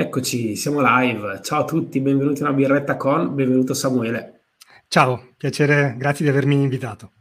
Eccoci, siamo live. Ciao a tutti, benvenuti a una birretta con, benvenuto Samuele. Ciao, piacere, grazie di avermi invitato.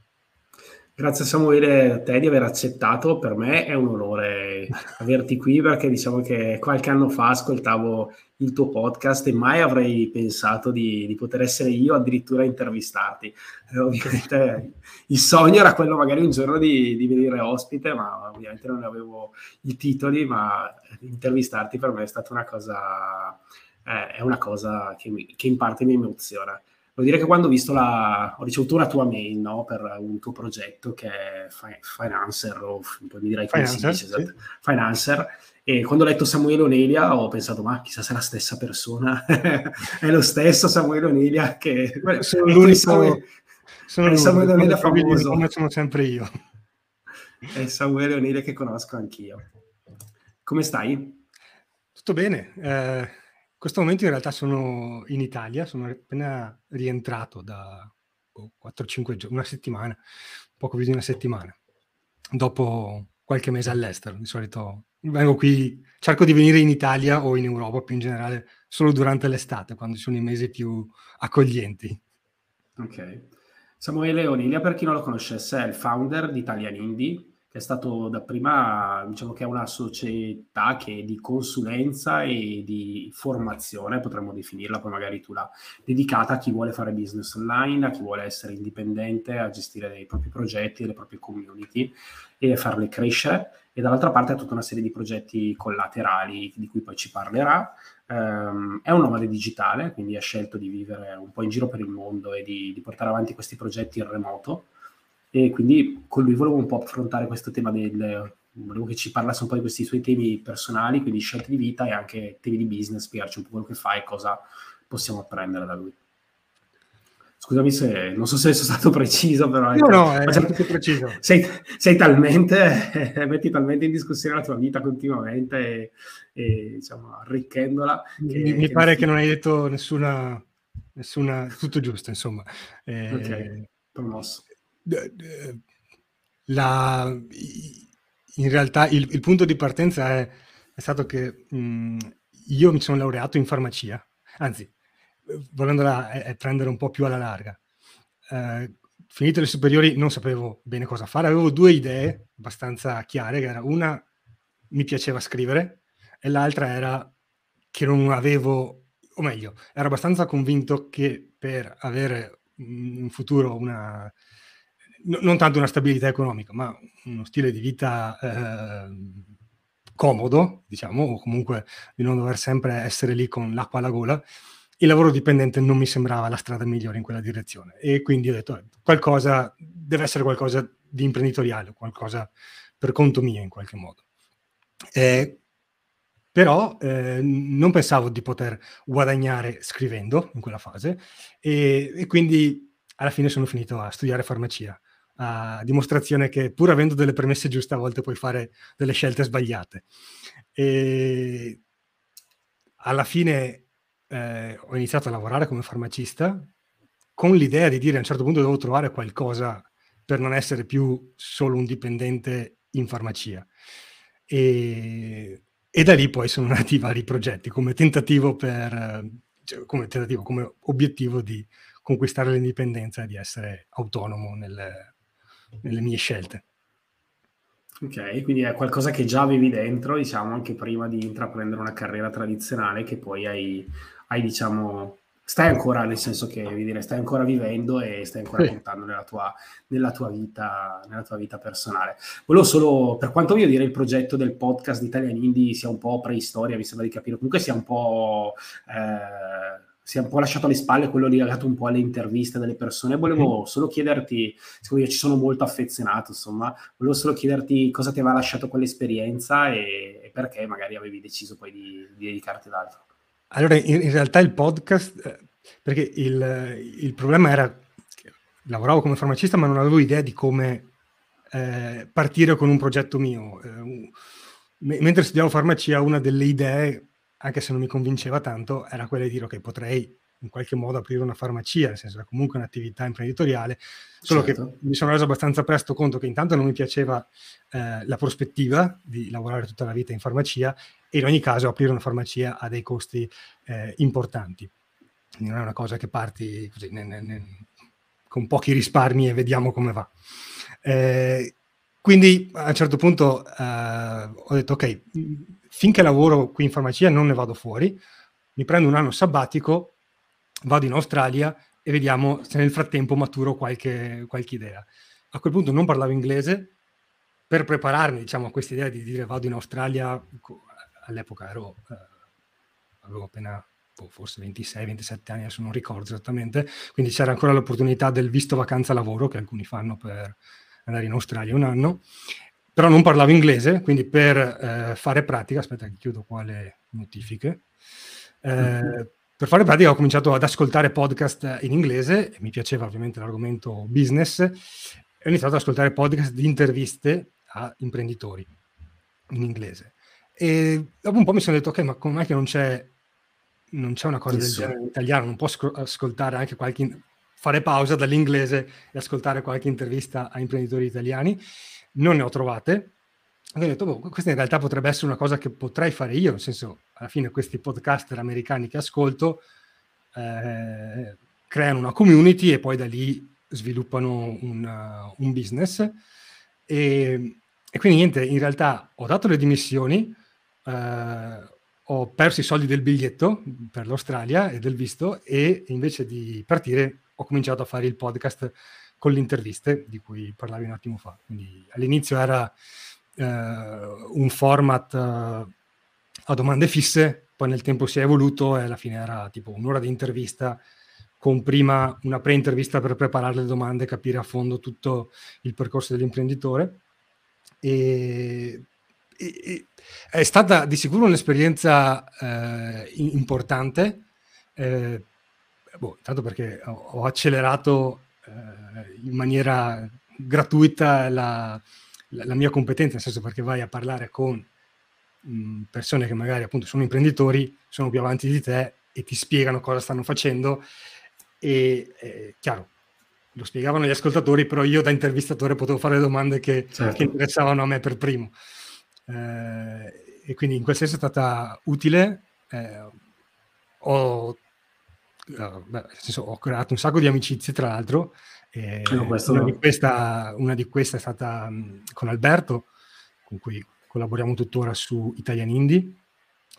Grazie Samuele a te di aver accettato, per me è un onore averti qui perché diciamo che qualche anno fa ascoltavo il tuo podcast e mai avrei pensato di, di poter essere io addirittura a intervistarti. Eh, ovviamente il sogno era quello magari un giorno di, di venire ospite, ma ovviamente non avevo i titoli, ma intervistarti per me è stata una cosa, eh, è una cosa che, mi, che in parte mi emoziona. Vuol dire che quando ho visto la, ho ricevuto una tua mail no, per un tuo progetto che è fi- Financer, o poi mi direi come Financer, si dice, sì. Esatto, Financer, e quando ho letto Samuele Onelia ho pensato, ma chissà se è la stessa persona, è lo stesso Samuele Onelia che... Beh, sono l'unico... Samuele, sono è Samuele Onelia famoso. Come sono sempre io. È Samuele Onelia che conosco anch'io. Come stai? Tutto bene. Eh questo momento in realtà sono in Italia, sono appena rientrato da 4-5 giorni, una settimana, poco più di una settimana, dopo qualche mese all'estero. Di solito vengo qui, cerco di venire in Italia o in Europa più in generale solo durante l'estate, quando sono i mesi più accoglienti. Ok. Samuele Onilia, per chi non lo conoscesse, è il founder di Italian Indie, è stato da prima, diciamo che è una società che di consulenza e di formazione, potremmo definirla, poi magari tu la dedicata a chi vuole fare business online, a chi vuole essere indipendente, a gestire i propri progetti, le proprie community e farle crescere. E dall'altra parte ha tutta una serie di progetti collaterali di cui poi ci parlerà. Um, è un nomade digitale, quindi ha scelto di vivere un po' in giro per il mondo e di, di portare avanti questi progetti in remoto e quindi con lui volevo un po' affrontare questo tema del volevo che ci parlasse un po' di questi suoi temi personali, quindi scelte di vita e anche temi di business, spiegarci un po' quello che fa e cosa possiamo apprendere da lui. Scusami se non so se sono stato preciso, però. No, no, è cioè, preciso. Sei, sei talmente, metti talmente in discussione la tua vita continuamente e, e diciamo, arricchendola. Che, mi, mi pare che non hai detto nessuna, nessuna, tutto giusto, insomma. Eh, ok, promosso la, in realtà il, il, punto di partenza è, è stato che mh, io mi sono laureato in farmacia, anzi, volendola eh, prendere un po' più alla larga. Eh, finite le superiori non sapevo bene cosa fare, avevo due idee abbastanza chiare, che era una mi piaceva scrivere e l'altra era che non avevo, o meglio, ero abbastanza convinto che per avere in futuro una, no, non tanto una stabilità economica, ma uno stile di vita eh, comodo, diciamo, o comunque di non dover sempre essere lì con l'acqua alla gola, il lavoro dipendente non mi sembrava la strada migliore in quella direzione. E quindi ho detto, eh, qualcosa, deve essere qualcosa di imprenditoriale, qualcosa per conto mio in qualche modo. Eh, però eh, non pensavo di poter guadagnare scrivendo in quella fase e, e, quindi alla fine sono finito a studiare farmacia a dimostrazione che pur avendo delle premesse giuste a volte puoi fare delle scelte sbagliate. E alla fine eh, ho iniziato a lavorare come farmacista con l'idea di dire a un certo punto devo trovare qualcosa per non essere più solo un dipendente in farmacia. E, e da lì poi sono nati vari progetti come tentativo per cioè, come tentativo, come obiettivo di conquistare l'indipendenza e di essere autonomo nel, nelle mie scelte. Ok, quindi è qualcosa che già avevi dentro, diciamo, anche prima di intraprendere una carriera tradizionale che poi hai, hai diciamo, stai ancora, nel senso che dire, stai ancora vivendo e stai ancora sì. portando nella tua, nella, tua vita, nella tua vita personale. Volevo solo, per quanto voglio dire, il progetto del podcast di Italian Indie sia un po' preistoria, mi sembra di capire, comunque sia un po'... Eh, si è un po' lasciato alle spalle quello legato un po' alle interviste delle persone. Volevo solo chiederti, siccome io ci sono molto affezionato, insomma, volevo solo chiederti cosa ti aveva lasciato quell'esperienza e, e perché magari avevi deciso poi di, di dedicarti ad altro. Allora, in, in, realtà il podcast, eh, perché il, il, problema era che lavoravo come farmacista, ma non avevo idea di come eh, partire con un progetto mio. Eh, mentre studiavo farmacia, una delle idee anche se non mi convinceva tanto, era quella di dire ok, potrei in qualche modo aprire una farmacia, nel senso che comunque un'attività imprenditoriale, solo certo. che mi sono reso abbastanza presto conto che intanto non mi piaceva eh, la prospettiva di lavorare tutta la vita in farmacia e in ogni caso aprire una farmacia ha dei costi eh, importanti. Quindi non è una cosa che parti così, ne, ne, ne, con pochi risparmi e vediamo come va. Eh, quindi a un certo punto eh, ho detto ok, finché lavoro qui in farmacia non ne vado fuori, mi prendo un anno sabbatico, vado in Australia e vediamo se nel frattempo maturo qualche, qualche idea. A quel punto non parlavo inglese, per prepararmi diciamo, a questa idea di dire vado in Australia, all'epoca ero, eh, avevo appena boh, forse 26-27 anni, adesso non ricordo esattamente, quindi c'era ancora l'opportunità del visto vacanza lavoro che alcuni fanno per andare in Australia un anno però non parlavo inglese, quindi per eh, fare pratica, aspetta che chiudo qua le notifiche, eh, mm-hmm. per fare pratica ho cominciato ad ascoltare podcast in inglese, mi piaceva ovviamente l'argomento business, e ho iniziato ad ascoltare podcast di interviste a imprenditori in inglese. E dopo un po' mi sono detto, ok, ma come mai che non c'è, non c'è una cosa del genere in italiano? Non posso ascoltare anche qualche... fare pausa dall'inglese e ascoltare qualche intervista a imprenditori italiani non ne ho trovate. ho detto, boh, questa in realtà potrebbe essere una cosa che potrei fare io, nel senso, alla fine questi podcaster americani che ascolto eh, creano una community e poi da lì sviluppano un, uh, un business. E, e, quindi niente, in realtà ho dato le dimissioni, eh, ho perso i soldi del biglietto per l'Australia e del visto e invece di partire ho cominciato a fare il podcast con le interviste di cui parlavi un attimo fa. Quindi all'inizio era eh, un format eh, a domande fisse, poi nel tempo si è evoluto e alla fine era tipo un'ora di intervista con prima una pre-intervista per preparare le domande, capire a fondo tutto il percorso dell'imprenditore. E, e, e è stata di sicuro un'esperienza eh, importante, eh, boh, intanto perché ho, ho accelerato in maniera gratuita la, la, la, mia competenza, nel senso perché vai a parlare con mh, persone che magari appunto sono imprenditori, sono più avanti di te e ti spiegano cosa stanno facendo e eh, chiaro, lo spiegavano gli ascoltatori, però io da intervistatore potevo fare le domande che, certo. che interessavano a me per primo. Eh, e quindi in quel senso è stata utile. Eh, ho uh, beh, senso, ho creato un sacco di amicizie, tra l'altro. Eh, questo... una, di questa, una, di queste è stata um, con Alberto, con cui collaboriamo tuttora su Italian Indie,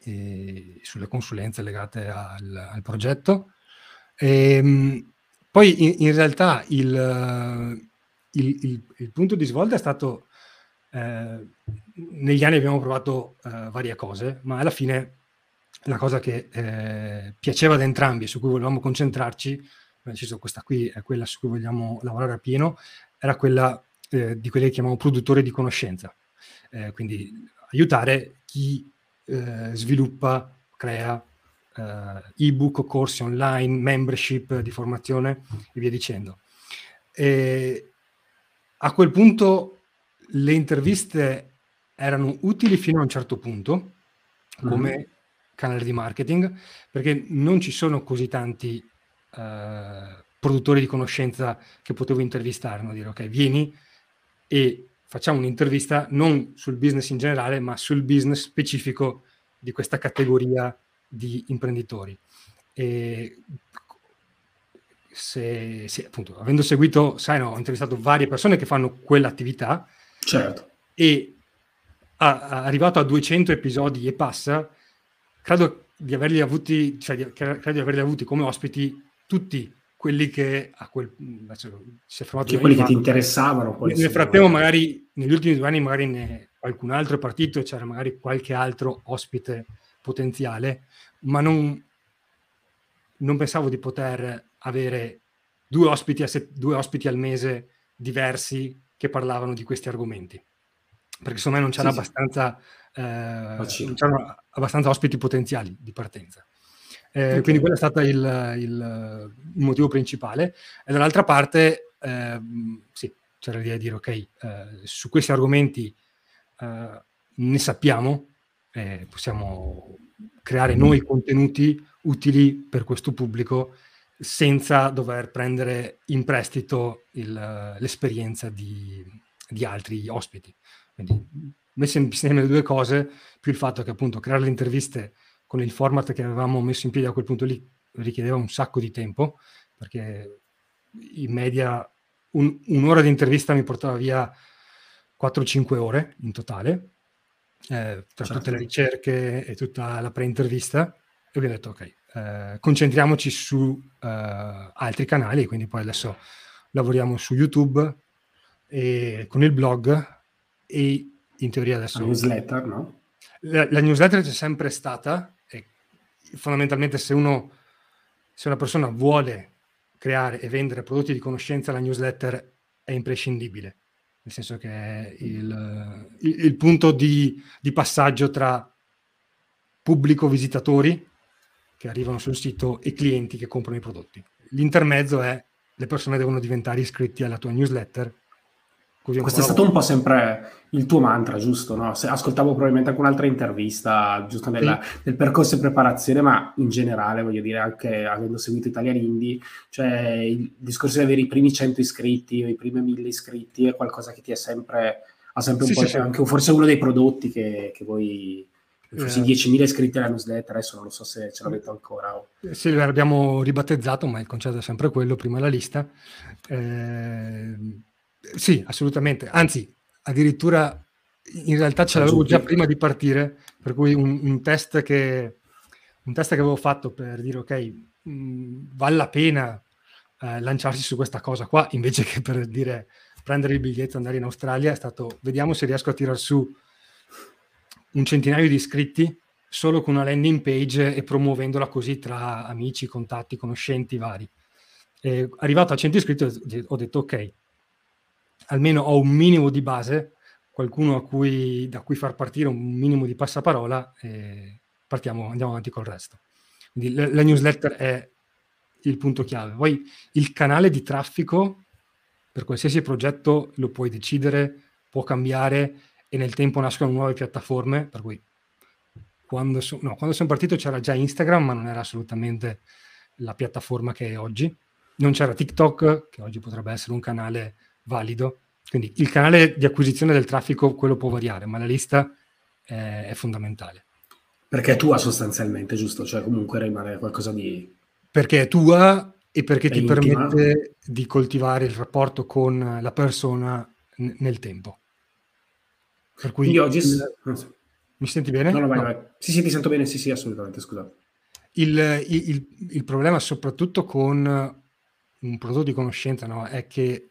e sulle consulenze legate al, al progetto. E, um, poi in, in, realtà il, il, il, il, punto di svolta è stato, eh, negli anni abbiamo provato eh, varie cose, ma alla fine la cosa che eh, piaceva ad entrambi e su cui volevamo concentrarci, deciso questa qui è quella su cui vogliamo lavorare a pieno, era quella eh, di quelli che chiamiamo produttori di conoscenza. Eh, quindi aiutare chi eh, sviluppa, crea eh, ebook, corsi online, membership di formazione e via dicendo. E a quel punto le interviste erano utili fino a un certo punto, come mm-hmm canale di marketing, perché non ci sono così tanti eh, produttori di conoscenza che potevo intervistare, no? dire ok, vieni e facciamo un'intervista non sul business in generale, ma sul business specifico di questa categoria di imprenditori. E se, se appunto, avendo seguito, sai, no, ho intervistato varie persone che fanno quell'attività. Certo. E a, a, arrivato a 200 episodi e passa, credo di averli avuti, cioè di, credo di averli avuti come ospiti tutti quelli che a quel adesso, si è formato quelli che ti interessavano poi nel frattempo magari negli ultimi due anni magari ne, qualcun altro è partito c'era magari qualche altro ospite potenziale ma non non pensavo di poter avere due ospiti, se- due ospiti al mese diversi che parlavano di questi argomenti. Perché secondo me non c'era sì, abbastanza, sì. Eh, c'erano abbastanza ospiti potenziali di partenza. Eh, okay. Quindi quello è stato il, il, il, motivo principale. E dall'altra parte, eh, sì, c'era l'idea di dire, ok, eh, su questi argomenti eh, ne sappiamo, possiamo creare noi contenuti utili per questo pubblico senza dover prendere in prestito il, l'esperienza di, di, altri ospiti. Quindi messe insieme le due cose, più il fatto che appunto creare le interviste con il format che avevamo messo in piedi a quel punto lì richiedeva un sacco di tempo, perché in media un, un'ora di intervista mi portava via 4-5 ore in totale, eh, tra certo. tutte le ricerche e tutta la pre-intervista, e abbiamo detto ok, eh, concentriamoci su eh, altri canali, quindi poi adesso lavoriamo su YouTube e con il blog e in teoria adesso... La newsletter, no? La, la newsletter c'è sempre stata e fondamentalmente se uno, se una persona vuole creare e vendere prodotti di conoscenza, la newsletter è imprescindibile, nel senso che è il, il, il punto di, di passaggio tra pubblico visitatori che arrivano sul sito e clienti che comprano i prodotti. L'intermezzo è le persone devono diventare iscritti alla tua newsletter. Questo è stato un po' sempre il tuo mantra, giusto? No? Se, ascoltavo probabilmente anche un'altra intervista, giusto nella, sì. nel percorso di preparazione, ma in generale, voglio dire, anche avendo seguito Italian Indie, cioè il discorso di avere i primi 100 iscritti o i primi 1000 iscritti è qualcosa che ti è sempre, ha sempre un sì, po' sì, anche forse uno dei prodotti che, che voi Forse eh, 10.000 iscritti alla newsletter, adesso non lo so se ce l'avete ancora. O... Sì, l'abbiamo ribattezzato, ma il concetto è sempre quello, prima la lista. Eh, sì, assolutamente. Anzi, addirittura in realtà ce l'avevo già prima di partire, per cui un, un, test, che, un test che avevo fatto per dire, ok, mh, vale la pena eh, lanciarsi su questa cosa qua, invece che per dire prendere il biglietto e andare in Australia, è stato, vediamo se riesco a tirar su un centinaio di iscritti solo con una landing page e promuovendola così tra amici, contatti, conoscenti vari. E arrivato a 100 iscritti ho detto ok, almeno ho un minimo di base, qualcuno cui, da cui far partire un minimo di passaparola e partiamo, andiamo avanti col resto. Quindi la, la newsletter è il punto chiave. Poi il canale di traffico per qualsiasi progetto lo puoi decidere, può cambiare e nel tempo nascono nuove piattaforme, per cui quando, so, no, quando sono partito c'era già Instagram, ma non era assolutamente la piattaforma che è oggi. Non c'era TikTok, che oggi potrebbe essere un canale valido. Quindi il canale di acquisizione del traffico, quello può variare, ma la lista è, è fondamentale. Perché è tua sostanzialmente, giusto? Cioè comunque rimane qualcosa di... Perché è tua e perché è ti intima. permette di coltivare il rapporto con la persona n- nel tempo. Per cui Quindi oggi... Il... Mi senti bene? No, no, vai, no. vai. Sì, sì, ti sento bene, sì, sì, assolutamente, scusa. Il, il, il, problema soprattutto con un prodotto di conoscenza no, è che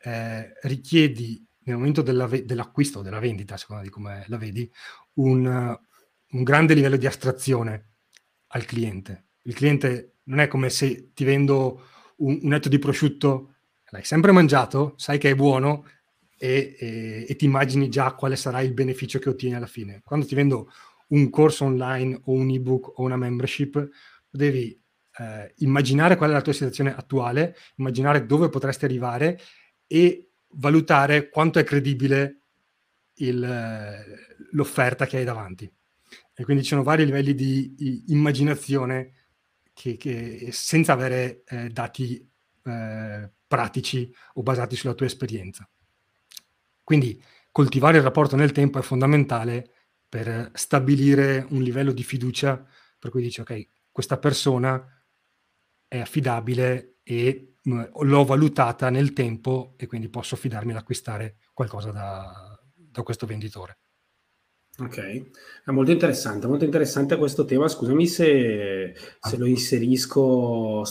eh, richiedi nel momento della, dell'acquisto o della vendita, a seconda di come la vedi, un, un grande livello di astrazione al cliente. Il cliente non è come se ti vendo un, un etto di prosciutto, l'hai sempre mangiato, sai che è buono, e, e, e, ti immagini già quale sarà il beneficio che ottieni alla fine. Quando ti vendo un corso online o un ebook o una membership, devi eh, immaginare qual è la tua situazione attuale, immaginare dove potresti arrivare e valutare quanto è credibile il, l'offerta che hai davanti. E quindi ci sono vari livelli di, immaginazione che, che, senza avere eh, dati eh, pratici o basati sulla tua esperienza. Quindi coltivare il rapporto nel tempo è fondamentale per stabilire un livello di fiducia per cui dici ok, questa persona è affidabile e mh, l'ho valutata nel tempo e quindi posso fidarmi ad acquistare qualcosa da, da questo venditore. Ok, è molto interessante, molto interessante questo tema. Scusami se, se lo inserisco,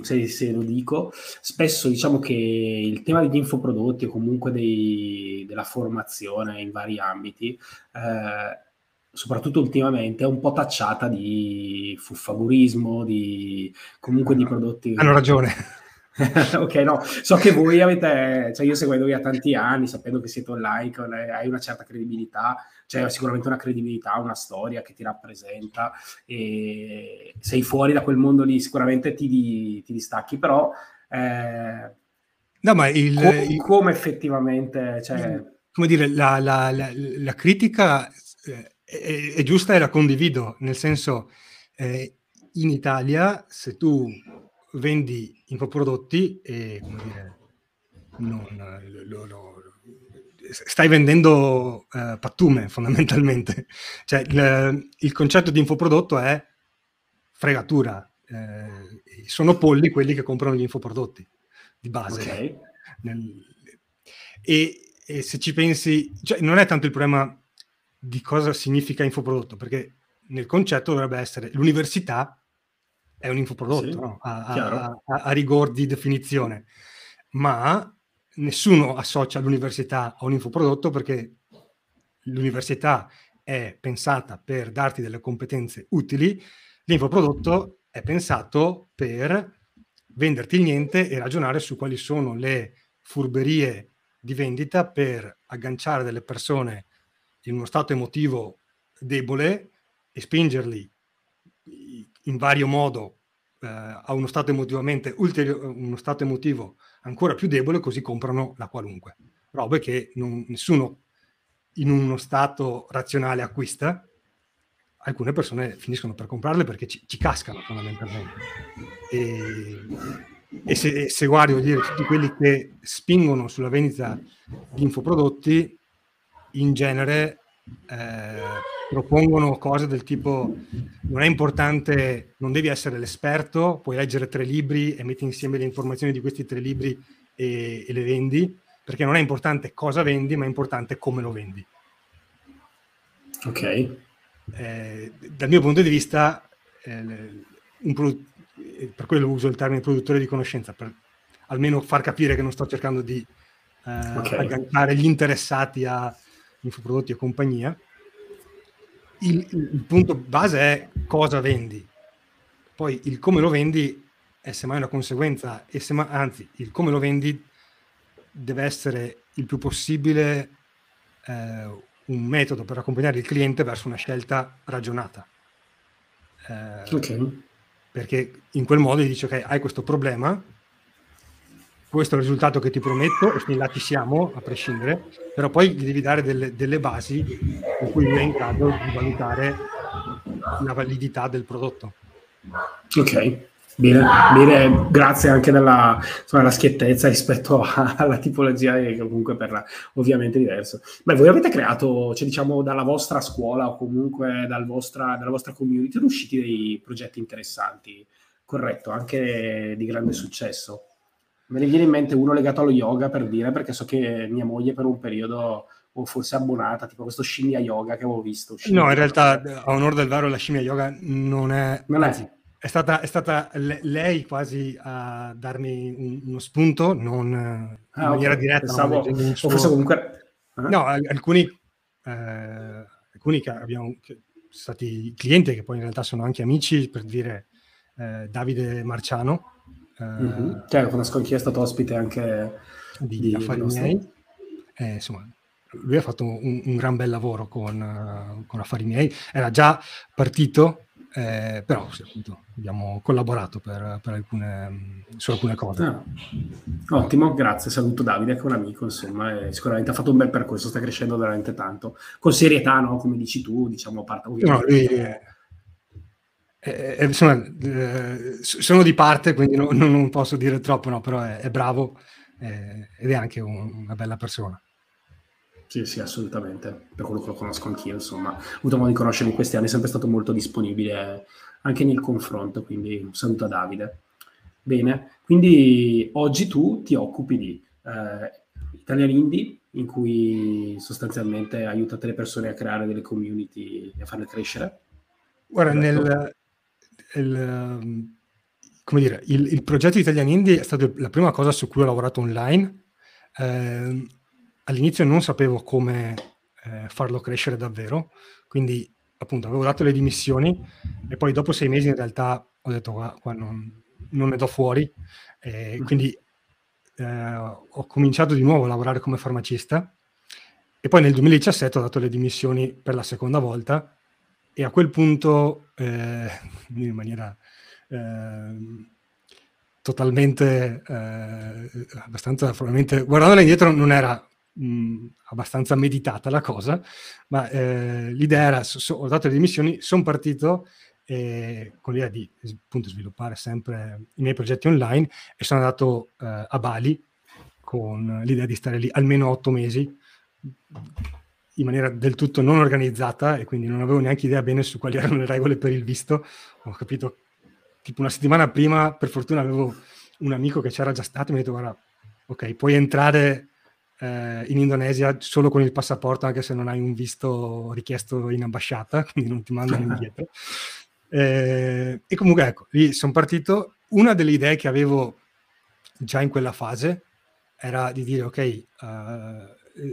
se, se, lo dico. Spesso diciamo che il tema degli infoprodotti o comunque dei, della formazione in vari ambiti eh, soprattutto ultimamente, è un po' tacciata di fuffagurismo, di comunque di prodotti... Hanno ragione. ok, no, so che voi avete, cioè io seguendovi da tanti anni, sapendo che siete online, che hai una certa credibilità, cioè sicuramente una credibilità, una storia che ti rappresenta, e sei fuori da quel mondo lì, sicuramente ti, ti distacchi, però... Eh, no, ma il, come, il, come effettivamente... Cioè, come dire, la, la, la, la critica eh, è, è, giusta e la condivido, nel senso, eh, in Italia se tu vendi infoprodotti e come dire, non, lo, lo, stai vendendo uh, pattume fondamentalmente. Cioè, il, il, concetto di infoprodotto è fregatura. Eh, sono polli quelli che comprano gli infoprodotti di base. Okay. Nel, e, e, se ci pensi, cioè, non è tanto il problema di cosa significa infoprodotto, perché nel concetto dovrebbe essere l'università è un infoprodotto, sì, no? a, a, a, a, rigor di definizione, ma nessuno associa l'università a un infoprodotto perché l'università è pensata per darti delle competenze utili, l'infoprodotto è pensato per venderti il niente e ragionare su quali sono le furberie di vendita per agganciare delle persone in uno stato emotivo debole e spingerli in vario modo eh, a uno stato emotivamente ulteriore, uno stato emotivo ancora più debole, così comprano la qualunque. Robe che non, nessuno in uno stato razionale acquista, alcune persone finiscono per comprarle perché ci, ci cascano fondamentalmente. E, e se, se, guardi, dire, tutti quelli che spingono sulla vendita di infoprodotti, in genere eh, propongono cose del tipo non è importante, non devi essere l'esperto, puoi leggere tre libri e metti insieme le informazioni di questi tre libri e, e le vendi, perché non è importante cosa vendi, ma è importante come lo vendi. Ok. Eh, dal mio punto di vista, eh, produ- eh, per quello uso il termine produttore di conoscenza, per almeno far capire che non sto cercando di eh, okay. agganciare gli interessati a infoprodotti e compagnia. Il, il, punto base è cosa vendi, poi il come lo vendi è semmai una conseguenza, e semmai, anzi, il come lo vendi deve essere il più possibile eh, un metodo per accompagnare il cliente verso una scelta ragionata. Eh, okay. Perché in quel modo gli dice, ok, hai questo problema, questo è il risultato che ti prometto e fin là ci siamo, a prescindere, però poi gli devi dare delle, delle basi in cui lui è in grado di valutare la validità del prodotto. Ok, bene, bene. grazie anche della, insomma, schiettezza rispetto a, alla tipologia che comunque per la, ovviamente diverso. Beh, voi avete creato, cioè, diciamo, dalla vostra scuola o comunque dal vostra, dalla vostra community, sono usciti dei progetti interessanti, corretto, anche di grande successo. Me ne viene in mente uno legato allo yoga per dire, perché so che mia moglie per un periodo o forse abbonata, tipo questo scimmia yoga che avevo visto. No, in realtà a onore del vero la scimmia yoga non è... Non anzi, è. È stata, è stata lei quasi a darmi un, uno spunto, non in ah, maniera okay. diretta. Pensavo, non suo... forse comunque... Eh? No, alcuni, eh, alcuni che abbiamo che stati clienti, che poi in realtà sono anche amici, per dire eh, Davide Marciano, Mm-hmm. Cioè, conosco anch'io, è stato ospite anche di, di Affari miei. Eh, insomma, lui ha fatto un, un gran bel lavoro con, con, Affari miei. Era già partito, eh, però sì, appunto, abbiamo collaborato per, per alcune, su alcune cose. Ah. Ottimo, grazie. Saluto Davide, che è un amico, insomma, sicuramente ha fatto un bel percorso, sta crescendo veramente tanto. Con serietà, no? come dici tu, diciamo, a parte no, lui, eh, eh, eh, insomma, eh, sono di parte, quindi no, non posso dire troppo, no, però è, è bravo eh, ed è anche un, una bella persona. Sì, sì, assolutamente. Per quello che lo conosco anch'io, insomma, ho avuto modo di conoscerlo in questi anni, è sempre stato molto disponibile anche nel confronto, quindi un saluto a Davide. Bene, quindi oggi tu ti occupi di eh, Italian Indie, in cui sostanzialmente aiutate le persone a creare delle community e a farle crescere. Guarda, nel, il, ehm, come dire, il, il, progetto Italian Indie è stata la prima cosa su cui ho lavorato online. Eh, all'inizio non sapevo come eh, farlo crescere davvero, quindi appunto avevo dato le dimissioni e poi dopo sei mesi in realtà ho detto qua, qua non, non, ne do fuori, e mm. quindi eh, ho cominciato di nuovo a lavorare come farmacista e poi nel 2017 ho dato le dimissioni per la seconda volta e a quel punto, eh, in maniera eh, totalmente, eh, abbastanza, probabilmente, guardandola indietro non era mh, abbastanza meditata la cosa, ma eh, l'idea era, so, ho dato le dimissioni, sono partito con l'idea di appunto sviluppare sempre i miei progetti online e sono andato eh, a Bali con l'idea di stare lì almeno otto mesi in maniera del tutto non organizzata e quindi non avevo neanche idea bene su quali erano le regole per il visto. Ho capito tipo una settimana prima, per fortuna avevo un amico che c'era già stato e mi ha detto guarda, ok, puoi entrare eh, in Indonesia solo con il passaporto anche se non hai un visto richiesto in ambasciata, quindi non ti mandano indietro. Eh, e comunque ecco, lì sono partito. Una delle idee che avevo già in quella fase era di dire ok, uh,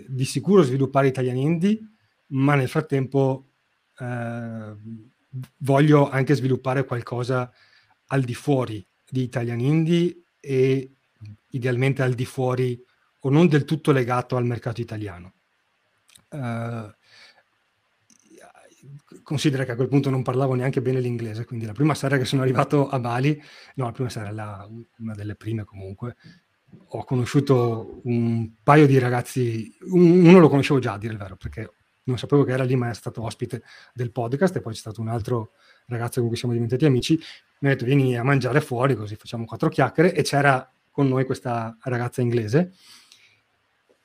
di sicuro sviluppare Italian Indie, ma nel frattempo uh, voglio anche sviluppare qualcosa al di fuori di Italian Indie e idealmente al di fuori o non del tutto legato al mercato italiano. Uh, considera che a quel punto non parlavo neanche bene l'inglese, quindi la prima sera che sono arrivato a Bali, no, la prima sera, la, una delle prime comunque, ho conosciuto un paio di ragazzi, uno lo conoscevo già a dire il vero, perché non sapevo che era lì, ma è stato ospite del podcast e poi c'è stato un altro ragazzo con cui siamo diventati amici, mi ha detto vieni a mangiare fuori così facciamo quattro chiacchiere e c'era con noi questa ragazza inglese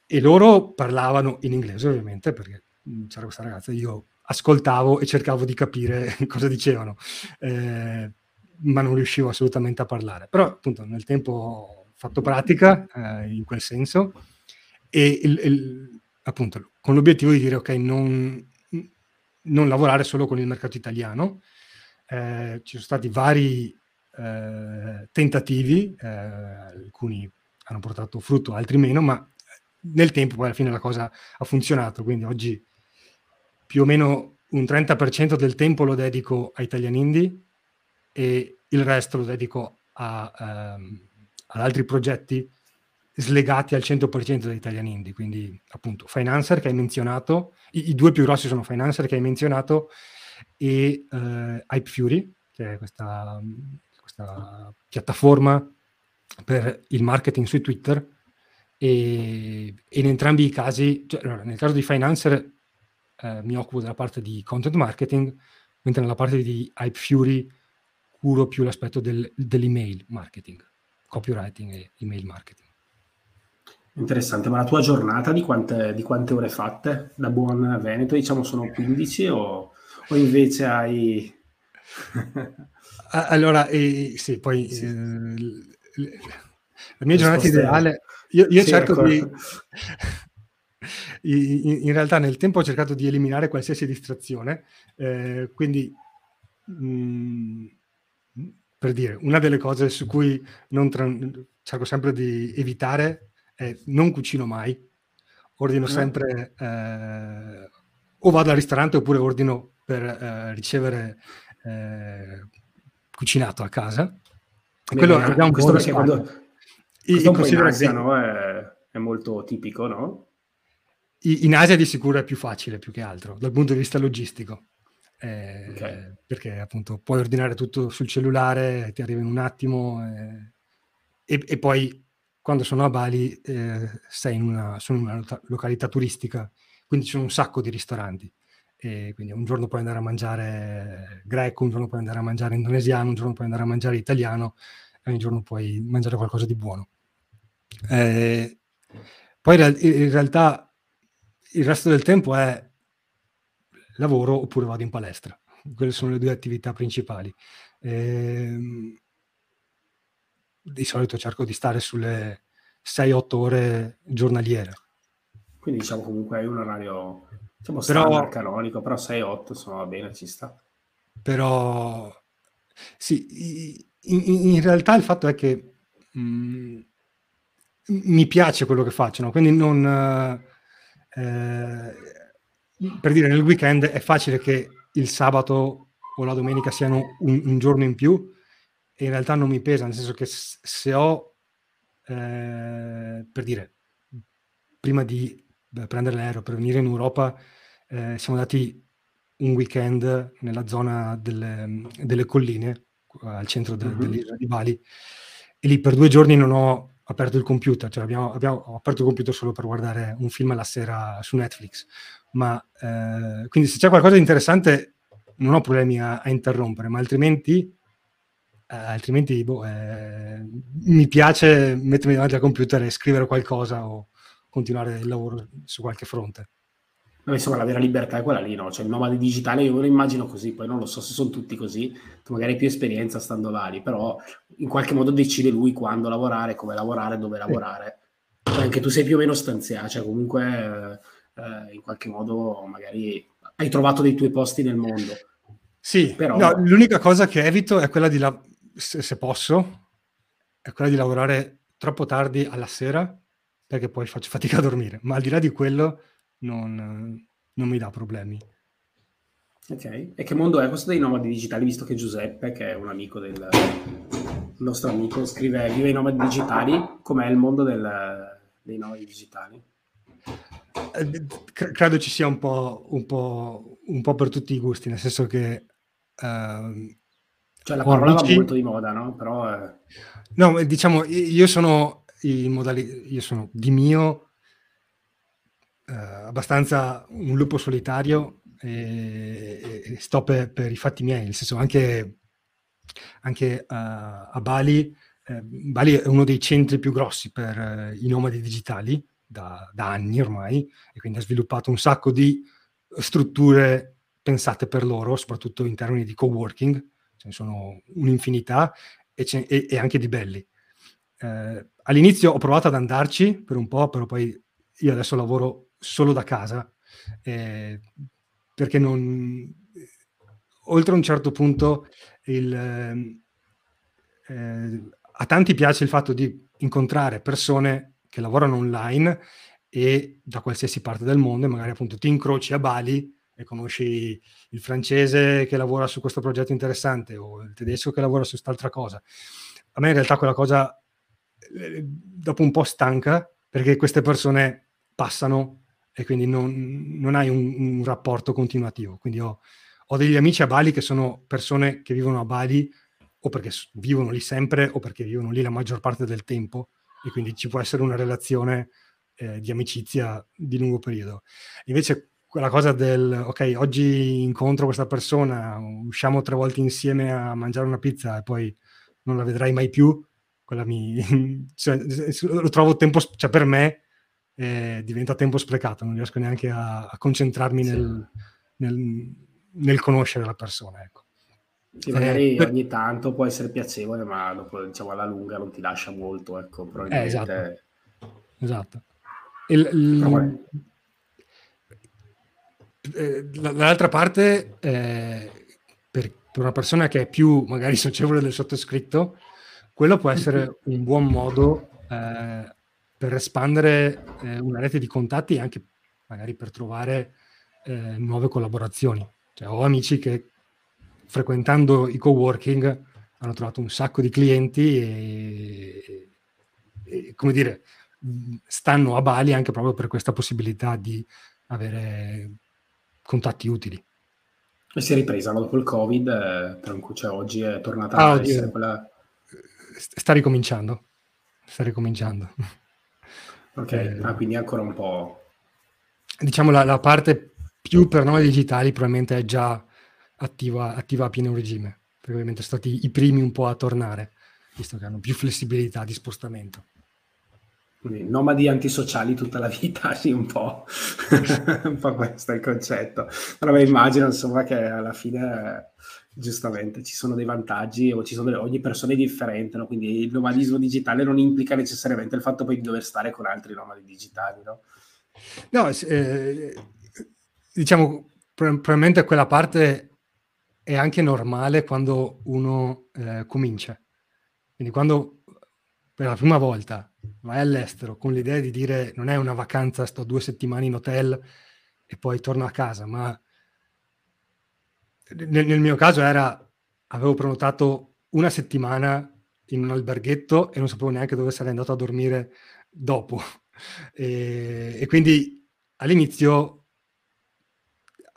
e loro parlavano in inglese ovviamente perché c'era questa ragazza, io ascoltavo e cercavo di capire cosa dicevano, eh, ma non riuscivo assolutamente a parlare. Però appunto nel tempo fatto pratica eh, in quel senso. E il, il, appunto con l'obiettivo di dire ok, non, non lavorare solo con il mercato italiano, eh, ci sono stati vari eh, tentativi, eh, alcuni hanno portato frutto, altri meno, ma nel tempo poi alla fine la cosa ha funzionato, quindi oggi più o meno un 30% del tempo lo dedico a Italian Indie e il resto lo dedico a, um, ad altri progetti slegati al 100% da Italian Indie, quindi appunto Financer che hai menzionato, i, i due più grossi sono Financer che hai menzionato e uh, Hype Fury, che è questa, questa, piattaforma per il marketing su Twitter. E, in entrambi i casi, cioè, nel caso di Financer eh, mi occupo della parte di content marketing, mentre nella parte di Hype Fury curo più l'aspetto del, dell'email marketing, copywriting e email marketing. Interessante, ma la tua giornata di quante, di quante ore fatte da buon Veneto? Diciamo sono 15 o o invece hai... allora, eh, sì, poi sì. Eh, la mia giornata ideale... Io, io sì, cerco di... In, in, realtà nel tempo ho cercato di eliminare qualsiasi distrazione, eh, quindi mh, mm, per dire, una delle cose su cui tra- cerco sempre di evitare è non cucino mai, ordino eh. sempre eh, o vado al ristorante oppure ordino per eh, ricevere eh, cucinato a casa. E quello Bene, è un questo perché quando, il, un in Asia no? è, è, molto tipico, no? In Asia di sicuro è più facile, più che altro, dal punto di vista logistico. Eh, okay. Perché appunto puoi ordinare tutto sul cellulare, ti arriva in un attimo eh, e, e, poi quando sono a Bali eh, sei in una, sono in una località turistica, quindi ci sono un sacco di ristoranti. E quindi un giorno puoi andare a mangiare greco, un giorno puoi andare a mangiare indonesiano, un giorno puoi andare a mangiare italiano e un giorno puoi mangiare qualcosa di buono. Eh, poi in realtà il resto del tempo è lavoro oppure vado in palestra. Quelle sono le due attività principali. Eh, di solito cerco di stare sulle 6-8 ore giornaliere. Quindi diciamo comunque hai un orario Diciamo però, canonico, però 6-8 insomma va bene, ci sta. Però sì, in, in realtà il fatto è che mh, mm, mi piace quello che faccio, no? quindi non... Eh, per dire, nel weekend è facile che il sabato o la domenica siano un, un giorno in più e in realtà non mi pesa, nel senso che se ho, eh, per dire, prima di prendere l'aereo per venire in Europa, eh, siamo andati un weekend nella zona delle, delle colline, al centro de, mm-hmm. dell'isola di Bali, e lì per due giorni non ho aperto il computer, cioè abbiamo, abbiamo aperto il computer solo per guardare un film alla sera su Netflix. Ma eh, quindi se c'è qualcosa di interessante non ho problemi a, a interrompere, ma altrimenti, eh, altrimenti boh, eh, mi piace mettermi davanti al computer e scrivere qualcosa o continuare il lavoro su qualche fronte. Ma insomma, la vera libertà è quella lì, no? Cioè il nomade digitale io me lo immagino così, poi non lo so se sono tutti così, tu magari hai più esperienza stando vari, però in qualche modo decide lui quando lavorare, come lavorare, dove lavorare. Poi anche tu sei più o meno stanziato, cioè comunque eh, in qualche modo magari hai trovato dei tuoi posti nel mondo. Sì, però... No, l'unica cosa che evito è quella di, la... se, se posso, è quella di lavorare troppo tardi alla sera, perché poi faccio fatica a dormire, ma al di là di quello non, non mi dà problemi. Ok, e che mondo è questo dei nomadi digitali, visto che Giuseppe, che è un amico del nostro amico, scrive Vive i nomadi digitali, com'è il mondo del, dei nomadi digitali? Eh, credo ci sia un po', un, po', un po', per tutti i gusti, nel senso che... Uh, cioè la parola amici... va molto di moda, no? Però... È... No, diciamo, io sono in modalità, io sono di mio eh, abbastanza un lupo solitario e, e sto per, per, i fatti miei, nel senso anche, anche uh, a Bali, eh, Bali è uno dei centri più grossi per uh, i nomadi digitali da, da, anni ormai e quindi ha sviluppato un sacco di strutture pensate per loro, soprattutto in termini di co-working, ce ne sono un'infinità e, e, e anche di belli. Eh, all'inizio ho provato ad andarci per un po', però poi io adesso lavoro solo da casa, eh, perché non... Oltre un certo punto il, eh, a tanti piace il fatto di incontrare persone che lavorano online e da qualsiasi parte del mondo e magari appunto ti incroci a Bali e conosci il francese che lavora su questo progetto interessante o il tedesco che lavora su quest'altra cosa. A me in realtà quella cosa eh, dopo un po' stanca perché queste persone passano e quindi non, non hai un, un, rapporto continuativo. Quindi ho, ho, degli amici a Bali che sono persone che vivono a Bali o perché vivono lì sempre o perché vivono lì la maggior parte del tempo e quindi ci può essere una relazione eh, di amicizia di lungo periodo. Invece quella cosa del ok, oggi incontro questa persona, usciamo tre volte insieme a mangiare una pizza e poi non la vedrai mai più, quella mi cioè, lo trovo tempo, cioè per me eh, diventa tempo sprecato, non riesco neanche a, a concentrarmi sì. nel, nel, nel, conoscere la persona. Ecco. Sì, magari eh, ogni tanto può essere piacevole, ma dopo diciamo alla lunga non ti lascia molto. Ecco, probabilmente... Eh, esatto. esatto. Il, il, eh, l'altra parte, eh, per, per, una persona che è più magari socievole del sottoscritto, quello può essere un buon modo eh, per espandere eh, una rete di contatti e anche magari per trovare eh, nuove collaborazioni. Cioè, ho amici che frequentando i coworking hanno trovato un sacco di clienti e, e, come dire, stanno a Bali anche proprio per questa possibilità di avere contatti utili. E si è ripresa dopo il Covid, eh, cioè oggi è tornata ah, a essere quella... Sta ricominciando, sta ricominciando. Ok, eh, ah, quindi ancora un po'... Diciamo la, la parte più per noi digitali probabilmente è già attiva, attiva a pieno regime, perché ovviamente sono stati i primi un po' a tornare, visto che hanno più flessibilità di spostamento. Quindi nomadi antisociali tutta la vita, sì, un po', un po' questo è il concetto. Però beh, immagino insomma che alla fine giustamente ci sono dei vantaggi o ci sono delle, ogni persona è differente, no? quindi il nomadismo digitale non implica necessariamente il fatto poi di dover stare con altri nomadi digitali. No, no eh, diciamo probabilmente quella parte è anche normale quando uno eh, comincia. Quindi quando per la prima volta vai all'estero con l'idea di dire non è una vacanza, sto due settimane in hotel e poi torno a casa, ma nel, nel mio caso era, avevo prenotato una settimana in un alberghetto e non sapevo neanche dove sarei andato a dormire dopo. E, e quindi all'inizio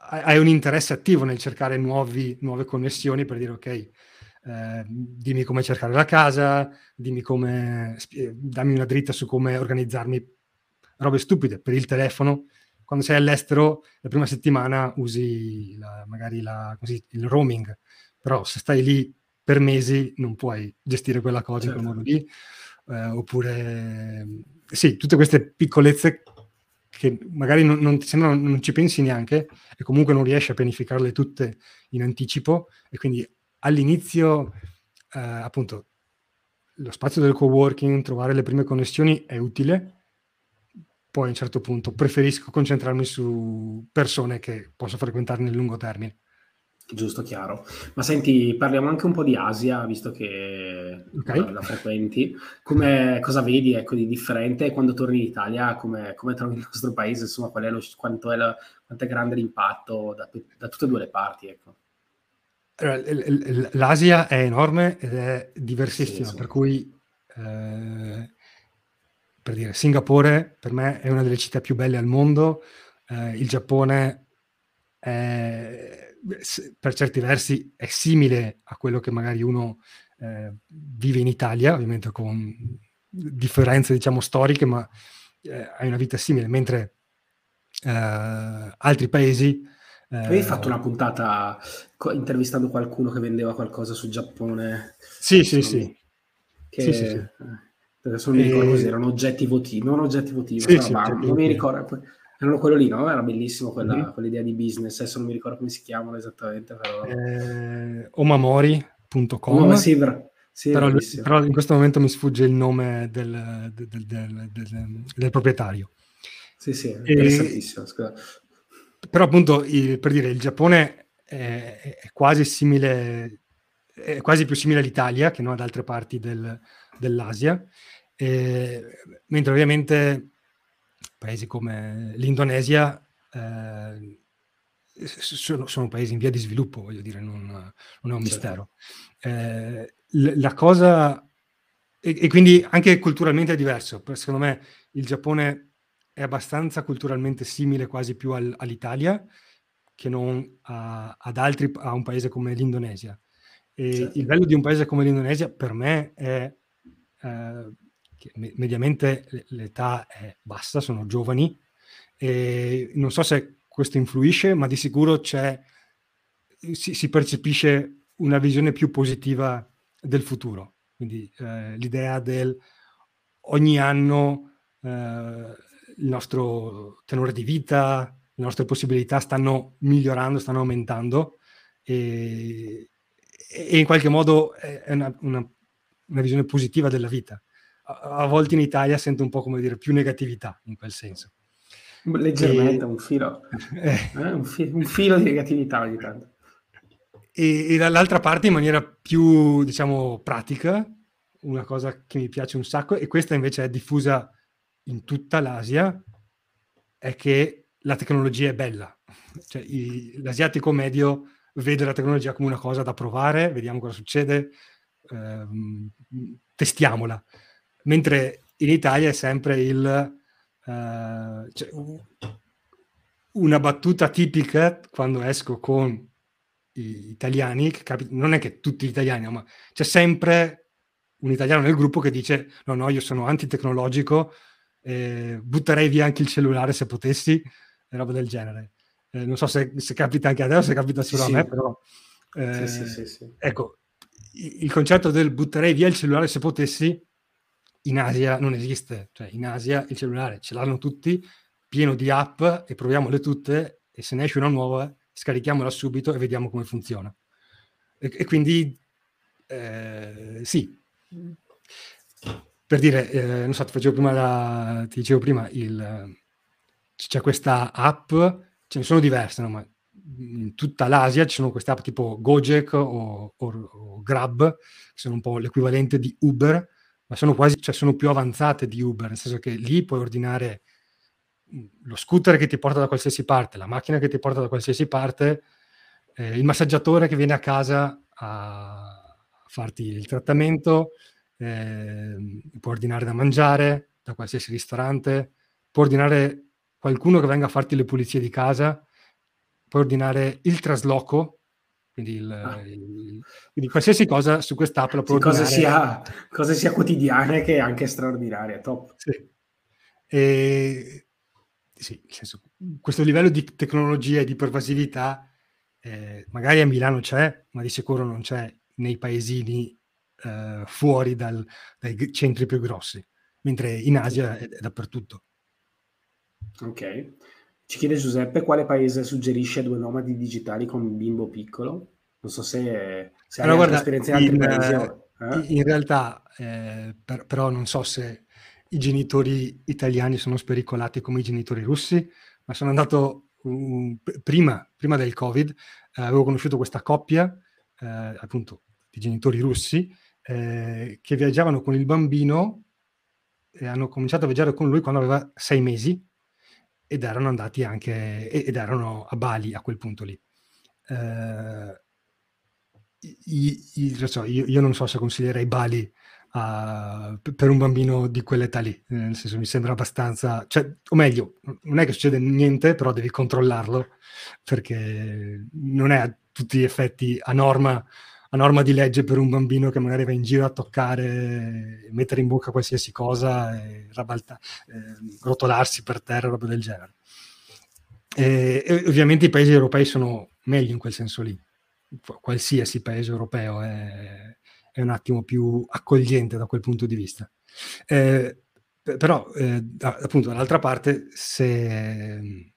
hai un interesse attivo nel cercare nuovi, nuove connessioni per dire ok, eh, dimmi come cercare la casa, dimmi come, dammi una dritta su come organizzarmi robe stupide per il telefono. Quando sei all'estero, la prima settimana usi la, magari la, così, il roaming, però se stai lì per mesi non puoi gestire quella cosa certo. in quel certo. modo lì. Eh, oppure, sì, tutte queste piccolezze che magari non, non, sembrano, non ci pensi neanche e comunque non riesci a pianificarle tutte in anticipo e quindi all'inizio, eh, appunto, lo spazio del co-working, trovare le prime connessioni è utile, poi a un certo punto preferisco concentrarmi su persone che posso frequentare nel lungo termine. Giusto, chiaro. Ma senti, parliamo anche un po' di Asia, visto che okay. la, la, frequenti. Come, cosa vedi ecco, di differente quando torni in Italia? Come, come trovi il nostro paese? Insomma, qual è lo, quanto, è la, quanto è grande l'impatto da, da, tutte e due le parti? Ecco. L'Asia è enorme ed è diversissima, sì, per cui eh, per dire, Singapore per me è una delle città più belle al mondo, eh, il Giappone è, per certi versi è simile a quello che magari uno eh, vive in Italia, ovviamente con differenze diciamo storiche, ma eh, hai una vita simile, mentre eh, altri paesi... Eh, Avevi fatto una puntata intervistando qualcuno che vendeva qualcosa sul Giappone? Sì, sì, sì. Che... sì, sì, sì. Eh, Adesso non mi ricordo così, erano oggetti votivi, non oggetti votivi, sì, sì, non mi ricordo. Erano quello lì, no? Era bellissimo quella, mm-hmm. quell'idea di business, adesso non mi ricordo come si chiamano esattamente. Però... Eh, omamori.com Omamori, sì, bra- sì, però, però, in questo momento mi sfugge il nome del, del, del, del proprietario. Sì, sì, interessantissimo. E, però appunto, il, per dire, il Giappone è, è, quasi simile, è quasi più simile all'Italia che non ad altre parti del, dell'Asia eh, mentre ovviamente paesi come l'Indonesia eh, sono, sono, paesi in via di sviluppo, voglio dire, non, non è un certo. mistero. Eh, la cosa, e, e, quindi anche culturalmente è diverso, secondo me il Giappone è abbastanza culturalmente simile quasi più al, all'Italia che non a, ad altri, a un paese come l'Indonesia. E certo. il bello di un paese come l'Indonesia per me è eh, mediamente l'età è bassa, sono giovani, e non so se questo influisce, ma di sicuro c'è, si, si percepisce una visione più positiva del futuro. Quindi eh, l'idea del ogni anno eh, il nostro tenore di vita, le nostre possibilità stanno migliorando, stanno aumentando e, e in qualche modo è una, una, una visione positiva della vita a, volte in Italia sento un po' come dire più negatività in quel senso. Leggermente, e... un filo, eh. Eh, un, fi- un, filo di negatività ogni tanto. E, e dall'altra parte in maniera più, diciamo, pratica, una cosa che mi piace un sacco, e questa invece è diffusa in tutta l'Asia, è che la tecnologia è bella. Cioè, i, l'asiatico medio vede la tecnologia come una cosa da provare, vediamo cosa succede, ehm, testiamola mentre in Italia è sempre il... Uh, cioè, una battuta tipica quando esco con gli italiani, capi- non è che tutti gli italiani, ma c'è sempre un italiano nel gruppo che dice no, no, io sono antitecnologico, eh, butterei via anche il cellulare se potessi, e roba del genere. Eh, non so se, se, capita anche a te o se capita solo sì, a me, però... Eh, sì, sì, ecco, il concetto del butterei via il cellulare se potessi in Asia non esiste, cioè in Asia il cellulare ce l'hanno tutti, pieno di app e proviamole tutte e se ne esce una nuova scarichiamola subito e vediamo come funziona. E, e quindi eh, sì, per dire, eh, non so, ti facevo prima la, ti dicevo prima, il, c'è questa app, ce ne sono diverse, no? ma in tutta l'Asia ci sono queste app tipo Gojek o, o, o Grab, che sono un po' l'equivalente di Uber, ma sono quasi, cioè sono più avanzate di Uber, nel senso che lì puoi ordinare lo scooter che ti porta da qualsiasi parte, la macchina che ti porta da qualsiasi parte, eh, il massaggiatore che viene a casa a farti il trattamento, eh, può ordinare da mangiare da qualsiasi ristorante, può ordinare qualcuno che venga a farti le pulizie di casa, puoi ordinare il trasloco, quindi, il, ah. il, quindi qualsiasi cosa su quest'app la ordinare. Cosa sia, cosa sia quotidiana che anche straordinaria, top. Sì. E, sì, nel senso, questo livello di tecnologia e di pervasività eh, magari a Milano c'è, ma di sicuro non c'è nei paesini eh, fuori dal, dai centri più grossi, mentre in Asia è, è dappertutto. Ok. Ci chiede Giuseppe quale paese suggerisce due nomadi digitali con un bimbo piccolo? Non so se, se allora, guarda, esperienza in altri in, paesi. Eh? In realtà, eh, per, però non so se i genitori italiani sono spericolati come i genitori russi, ma sono andato um, prima, prima, del Covid, eh, avevo conosciuto questa coppia, eh, appunto, di genitori russi, eh, che viaggiavano con il bambino e hanno cominciato a viaggiare con lui quando aveva sei mesi ed erano andati anche, ed erano a Bali a quel punto lì. Eh, io, io, non so se consiglierei Bali uh, per un bambino di quell'età lì, nel senso mi sembra abbastanza, cioè, o meglio, non è che succede niente, però devi controllarlo perché non è a tutti gli effetti a norma a norma di legge per un bambino che magari va in giro a toccare, mettere in bocca qualsiasi cosa e rabalta, eh, rotolarsi per terra, roba del genere. E, e ovviamente i paesi europei sono meglio in quel senso lì. Qualsiasi paese europeo è, è un attimo più accogliente da quel punto di vista. Eh, però, eh, appunto, dall'altra parte, se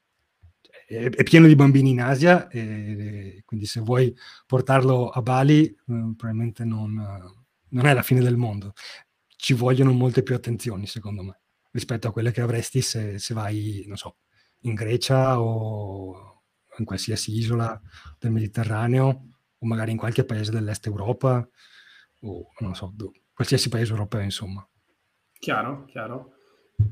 è, pieno di bambini in Asia, e quindi se vuoi portarlo a Bali, eh, probabilmente non, non, è la fine del mondo. Ci vogliono molte più attenzioni, secondo me, rispetto a quelle che avresti se, se vai, non so, in Grecia o in qualsiasi isola del Mediterraneo o magari in qualche paese dell'est Europa o non so, qualsiasi paese europeo, insomma. Chiaro, chiaro.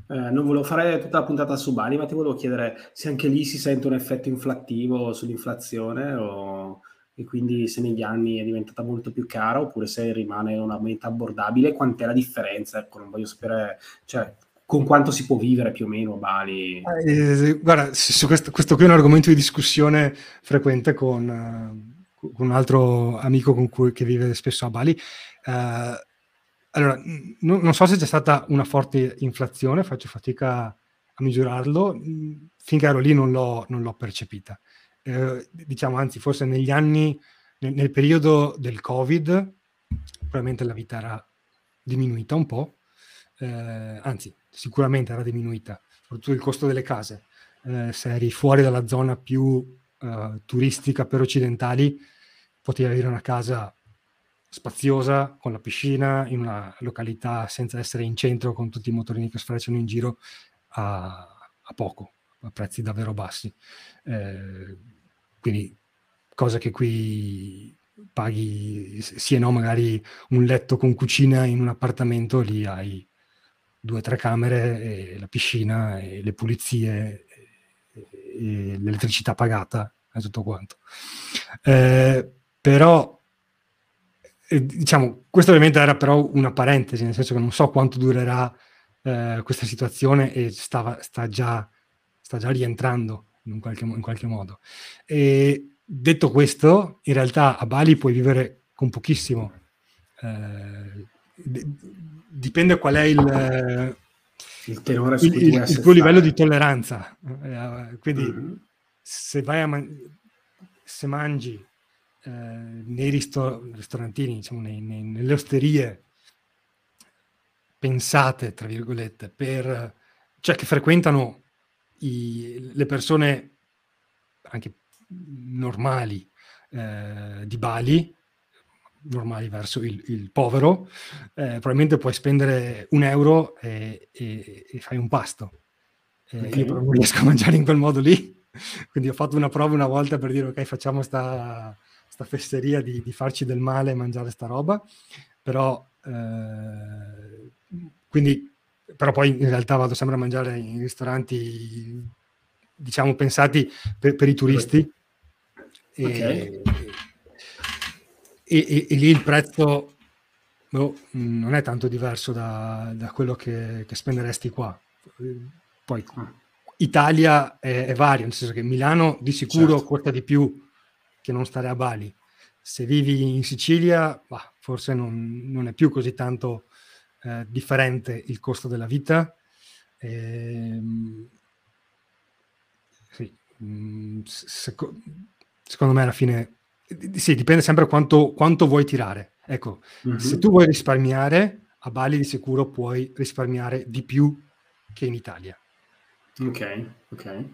Eh, non volevo fare tutta la puntata su Bali, ma ti volevo chiedere se anche lì si sente un effetto inflattivo sull'inflazione o... e quindi se negli anni è diventata molto più cara oppure se rimane una meta abbordabile, quant'è la differenza? Ecco, non voglio sapere, cioè, con quanto si può vivere più o meno a Bali? Eh, guarda, su questo, questo, qui è un argomento di discussione frequente con, uh, con un altro amico con cui, che vive spesso a Bali. Uh, allora, n- non so se c'è stata una forte inflazione, faccio fatica a misurarlo, finché ero lì non l'ho, non l'ho percepita. Eh, diciamo, anzi, forse negli anni, nel, nel, periodo del Covid, probabilmente la vita era diminuita un po', eh, anzi, sicuramente era diminuita, soprattutto il costo delle case. Eh, se eri fuori dalla zona più eh, turistica per occidentali, potevi avere una casa spaziosa, con la piscina, in una località senza essere in centro con tutti i motorini che sfrecciano in giro a, a poco, a prezzi davvero bassi. Eh, quindi cosa che qui paghi sì e no, magari un letto con cucina in un appartamento, lì hai due o tre camere, e la piscina e le pulizie e, l'elettricità pagata e tutto quanto. Eh, però diciamo, questo ovviamente era però una parentesi, nel senso che non so quanto durerà eh, questa situazione e stava, sta, già, sta già rientrando in qualche, in qualche modo. E detto questo, in realtà a Bali puoi vivere con pochissimo. Eh, dipende qual è il, il, tenore il, il, il tuo livello di tolleranza. Eh, quindi mm-hmm. se vai a man- se mangi eh, nei risto- ristorantini, diciamo, nei, nei, nelle osterie pensate, tra virgolette, per, cioè che frequentano i, le persone anche normali eh, di Bali, normali verso il, il povero, eh, probabilmente puoi spendere un euro e, e, e fai un pasto. Eh, okay. Io non riesco a mangiare in quel modo lì, quindi ho fatto una prova una volta per dire ok facciamo sta, sta fesseria di, di, farci del male e mangiare sta roba, però, eh, quindi, però poi in realtà vado sempre a mangiare in ristoranti, diciamo, pensati per, per i turisti E, okay. e, e, e lì il prezzo boh, non è tanto diverso da, da quello che, che, spenderesti qua. Poi ah. Italia è, è, vario, nel senso che Milano di sicuro certo. costa di più che non stare a Bali. Se vivi in Sicilia, bah, forse non, non, è più così tanto eh, differente il costo della vita. Ehm, sì, mm, seco- secondo me alla fine sì, dipende sempre quanto, quanto vuoi tirare. Ecco, mm-hmm. se tu vuoi risparmiare, a Bali di sicuro puoi risparmiare di più che in Italia. Ok, ok.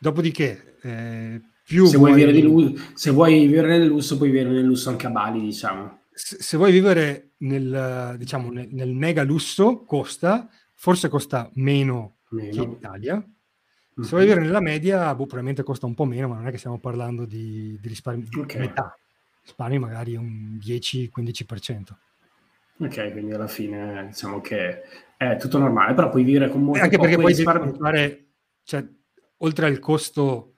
Dopodiché, eh, più se vuoi, vuoi... Vivere lusso, se vuoi vivere nel lusso, puoi vivere nel lusso anche a Bali, diciamo. Se, se vuoi vivere nel, diciamo, nel, nel, mega lusso, costa, forse costa meno, meno. che in Italia. Se mm-hmm. vuoi vivere nella media, boh, probabilmente costa un po' meno, ma non è che stiamo parlando di, di risparmi okay. di metà. Risparmi magari un 10-15%. Ok, quindi alla fine diciamo che è tutto normale, però puoi vivere con molto Anche perché poi risparmi... fare, cioè, oltre al costo,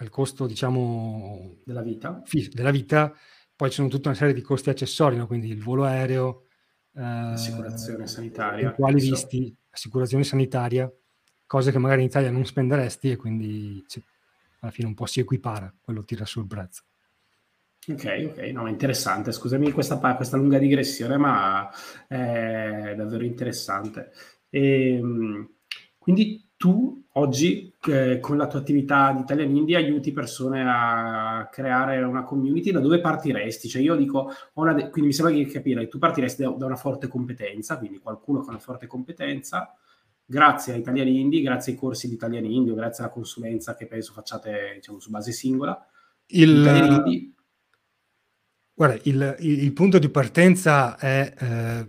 al costo diciamo della vita. della vita, poi ci sono tutta una serie di costi accessori, no? quindi il volo aereo, eh, assicurazione sanitaria, quali visti, assicurazione sanitaria, cose che magari in Italia non spenderesti e quindi cioè, alla fine un po' si equipara, quello tira sul prezzo. Ok, ok, no, interessante. Scusami questa, questa lunga digressione, ma è davvero interessante. E, ehm, quindi tu oggi eh, con la tua attività di Italian Indie aiuti persone a creare una community, da dove partiresti? Cioè io dico, de- quindi mi sembra di capire, tu partiresti da, da, una forte competenza, quindi qualcuno con una forte competenza, grazie a Italian Indie, grazie ai corsi di Italian Indie grazie alla consulenza che penso facciate diciamo, su base singola, il... Indie Guarda, il, il, punto di partenza è eh,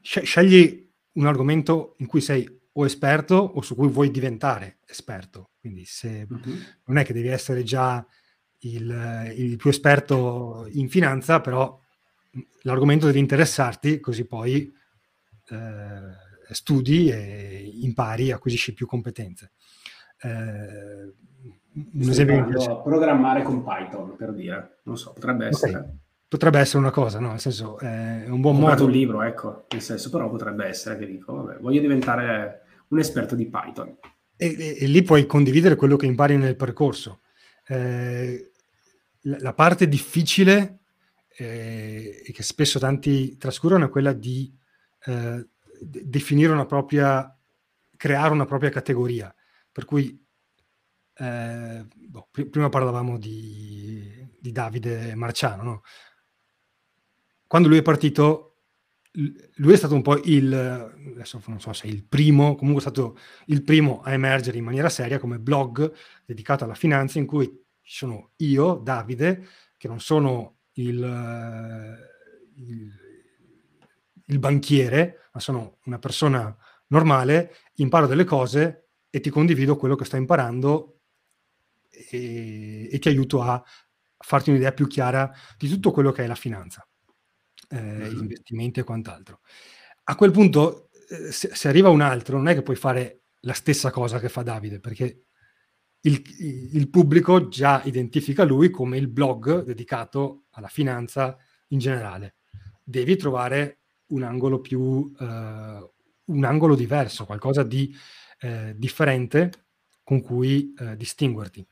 scegli un argomento in cui sei o esperto o su cui vuoi diventare esperto. Quindi se uh-huh. non è che devi essere già il, il, più esperto in finanza, però l'argomento deve interessarti, così poi eh, studi e impari, acquisisci più competenze. Eh, un esempio programmare con Python per dire non so potrebbe essere okay. potrebbe essere una cosa no nel senso è un buon modo un libro ecco nel senso però potrebbe essere che dico vabbè, voglio diventare un esperto di Python. E, e, e lì puoi condividere quello che impari nel percorso. Eh, la, la, parte difficile eh, e che spesso tanti trascurano è quella di eh, definire una propria creare una propria categoria. Per cui eh, boh, pr- prima parlavamo di, di Davide Marciano, no? quando lui è partito, lui è stato un po' il, adesso non so se il primo, comunque è stato il primo a emergere in maniera seria come blog dedicato alla finanza in cui sono io, Davide, che non sono il, il, il banchiere, ma sono una persona normale, imparo delle cose e ti condivido quello che sto imparando e, e ti aiuto a farti un'idea più chiara di tutto quello che è la finanza, eh, mm-hmm. gli investimenti e quant'altro. A quel punto, eh, se, se, arriva un altro, non è che puoi fare la stessa cosa che fa Davide, perché il, il pubblico già identifica lui come il blog dedicato alla finanza in generale. Devi trovare un angolo più, eh, un angolo diverso, qualcosa di eh, differente con cui eh, distinguerti.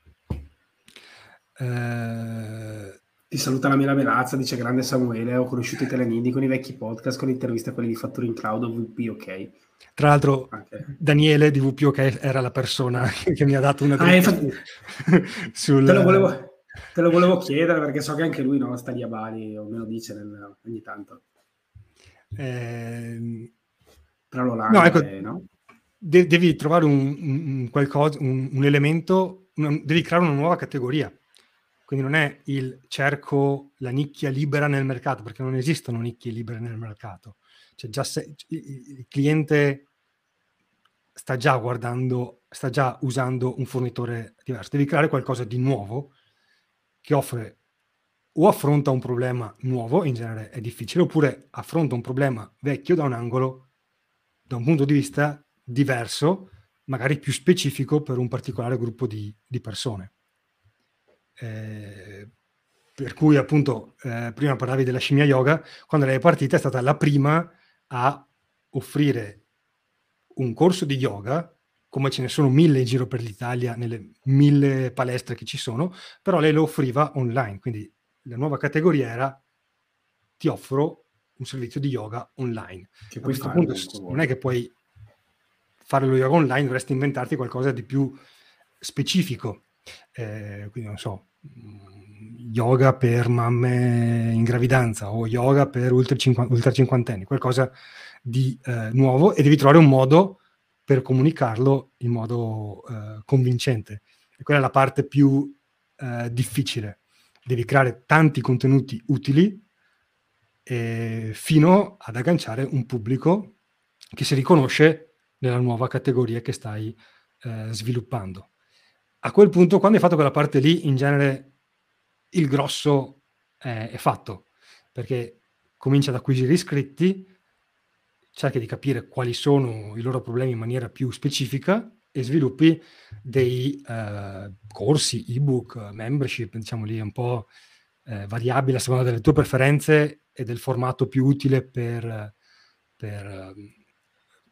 Eh, ti saluta la Mela Belazza, dice grande Samuele, ho conosciuto i Telenindi con i vecchi podcast, con le interviste a quelli di Fattori in Cloud o VP OK. Tra l'altro Anche. Daniele di VP OK era la persona che mi ha dato una ah, infatti, sul... te, lo volevo, te lo volevo chiedere perché so che anche lui no, sta lì a Bali, o me lo dice nel, ogni tanto. Eh... Tra l'Olanda no, ecco, e, no? De- devi trovare un, un, qualcosa, un, un elemento, devi creare una nuova categoria quindi non è il cerco la nicchia libera nel mercato, perché non esistono nicchie libere nel mercato. Cioè già se, il cliente sta già guardando, sta già usando un fornitore diverso. Devi creare qualcosa di nuovo che offre o affronta un problema nuovo, in genere è difficile, oppure affronta un problema vecchio da un angolo, da un punto di vista diverso, magari più specifico per un particolare gruppo di, di persone. Eh, per cui appunto eh, prima parlavi della scimmia yoga, quando lei è partita è stata la prima a offrire un corso di yoga, come ce ne sono mille in giro per l'Italia, nelle mille palestre che ci sono, però lei lo offriva online, quindi la nuova categoria era ti offro un servizio di yoga online. Che a questo punto non è che puoi fare lo yoga online, dovresti inventarti qualcosa di più specifico. Eh, quindi non so, mm, yoga per mamme in gravidanza o yoga per ultra, 50, ultra cinquantenni, qualcosa di eh, nuovo e devi trovare un modo per comunicarlo in modo eh, convincente. E quella è la parte più eh, difficile. Devi creare tanti contenuti utili fino ad agganciare un pubblico che si riconosce nella nuova categoria che stai eh, sviluppando. A quel punto, quando hai fatto quella parte lì, in genere il grosso è, è fatto, perché comincia ad acquisire iscritti, cerchi di capire quali sono i loro problemi in maniera più specifica e sviluppi dei uh, corsi, ebook, membership, diciamo lì un po' eh, variabile a seconda delle tue preferenze e del formato più utile per, per,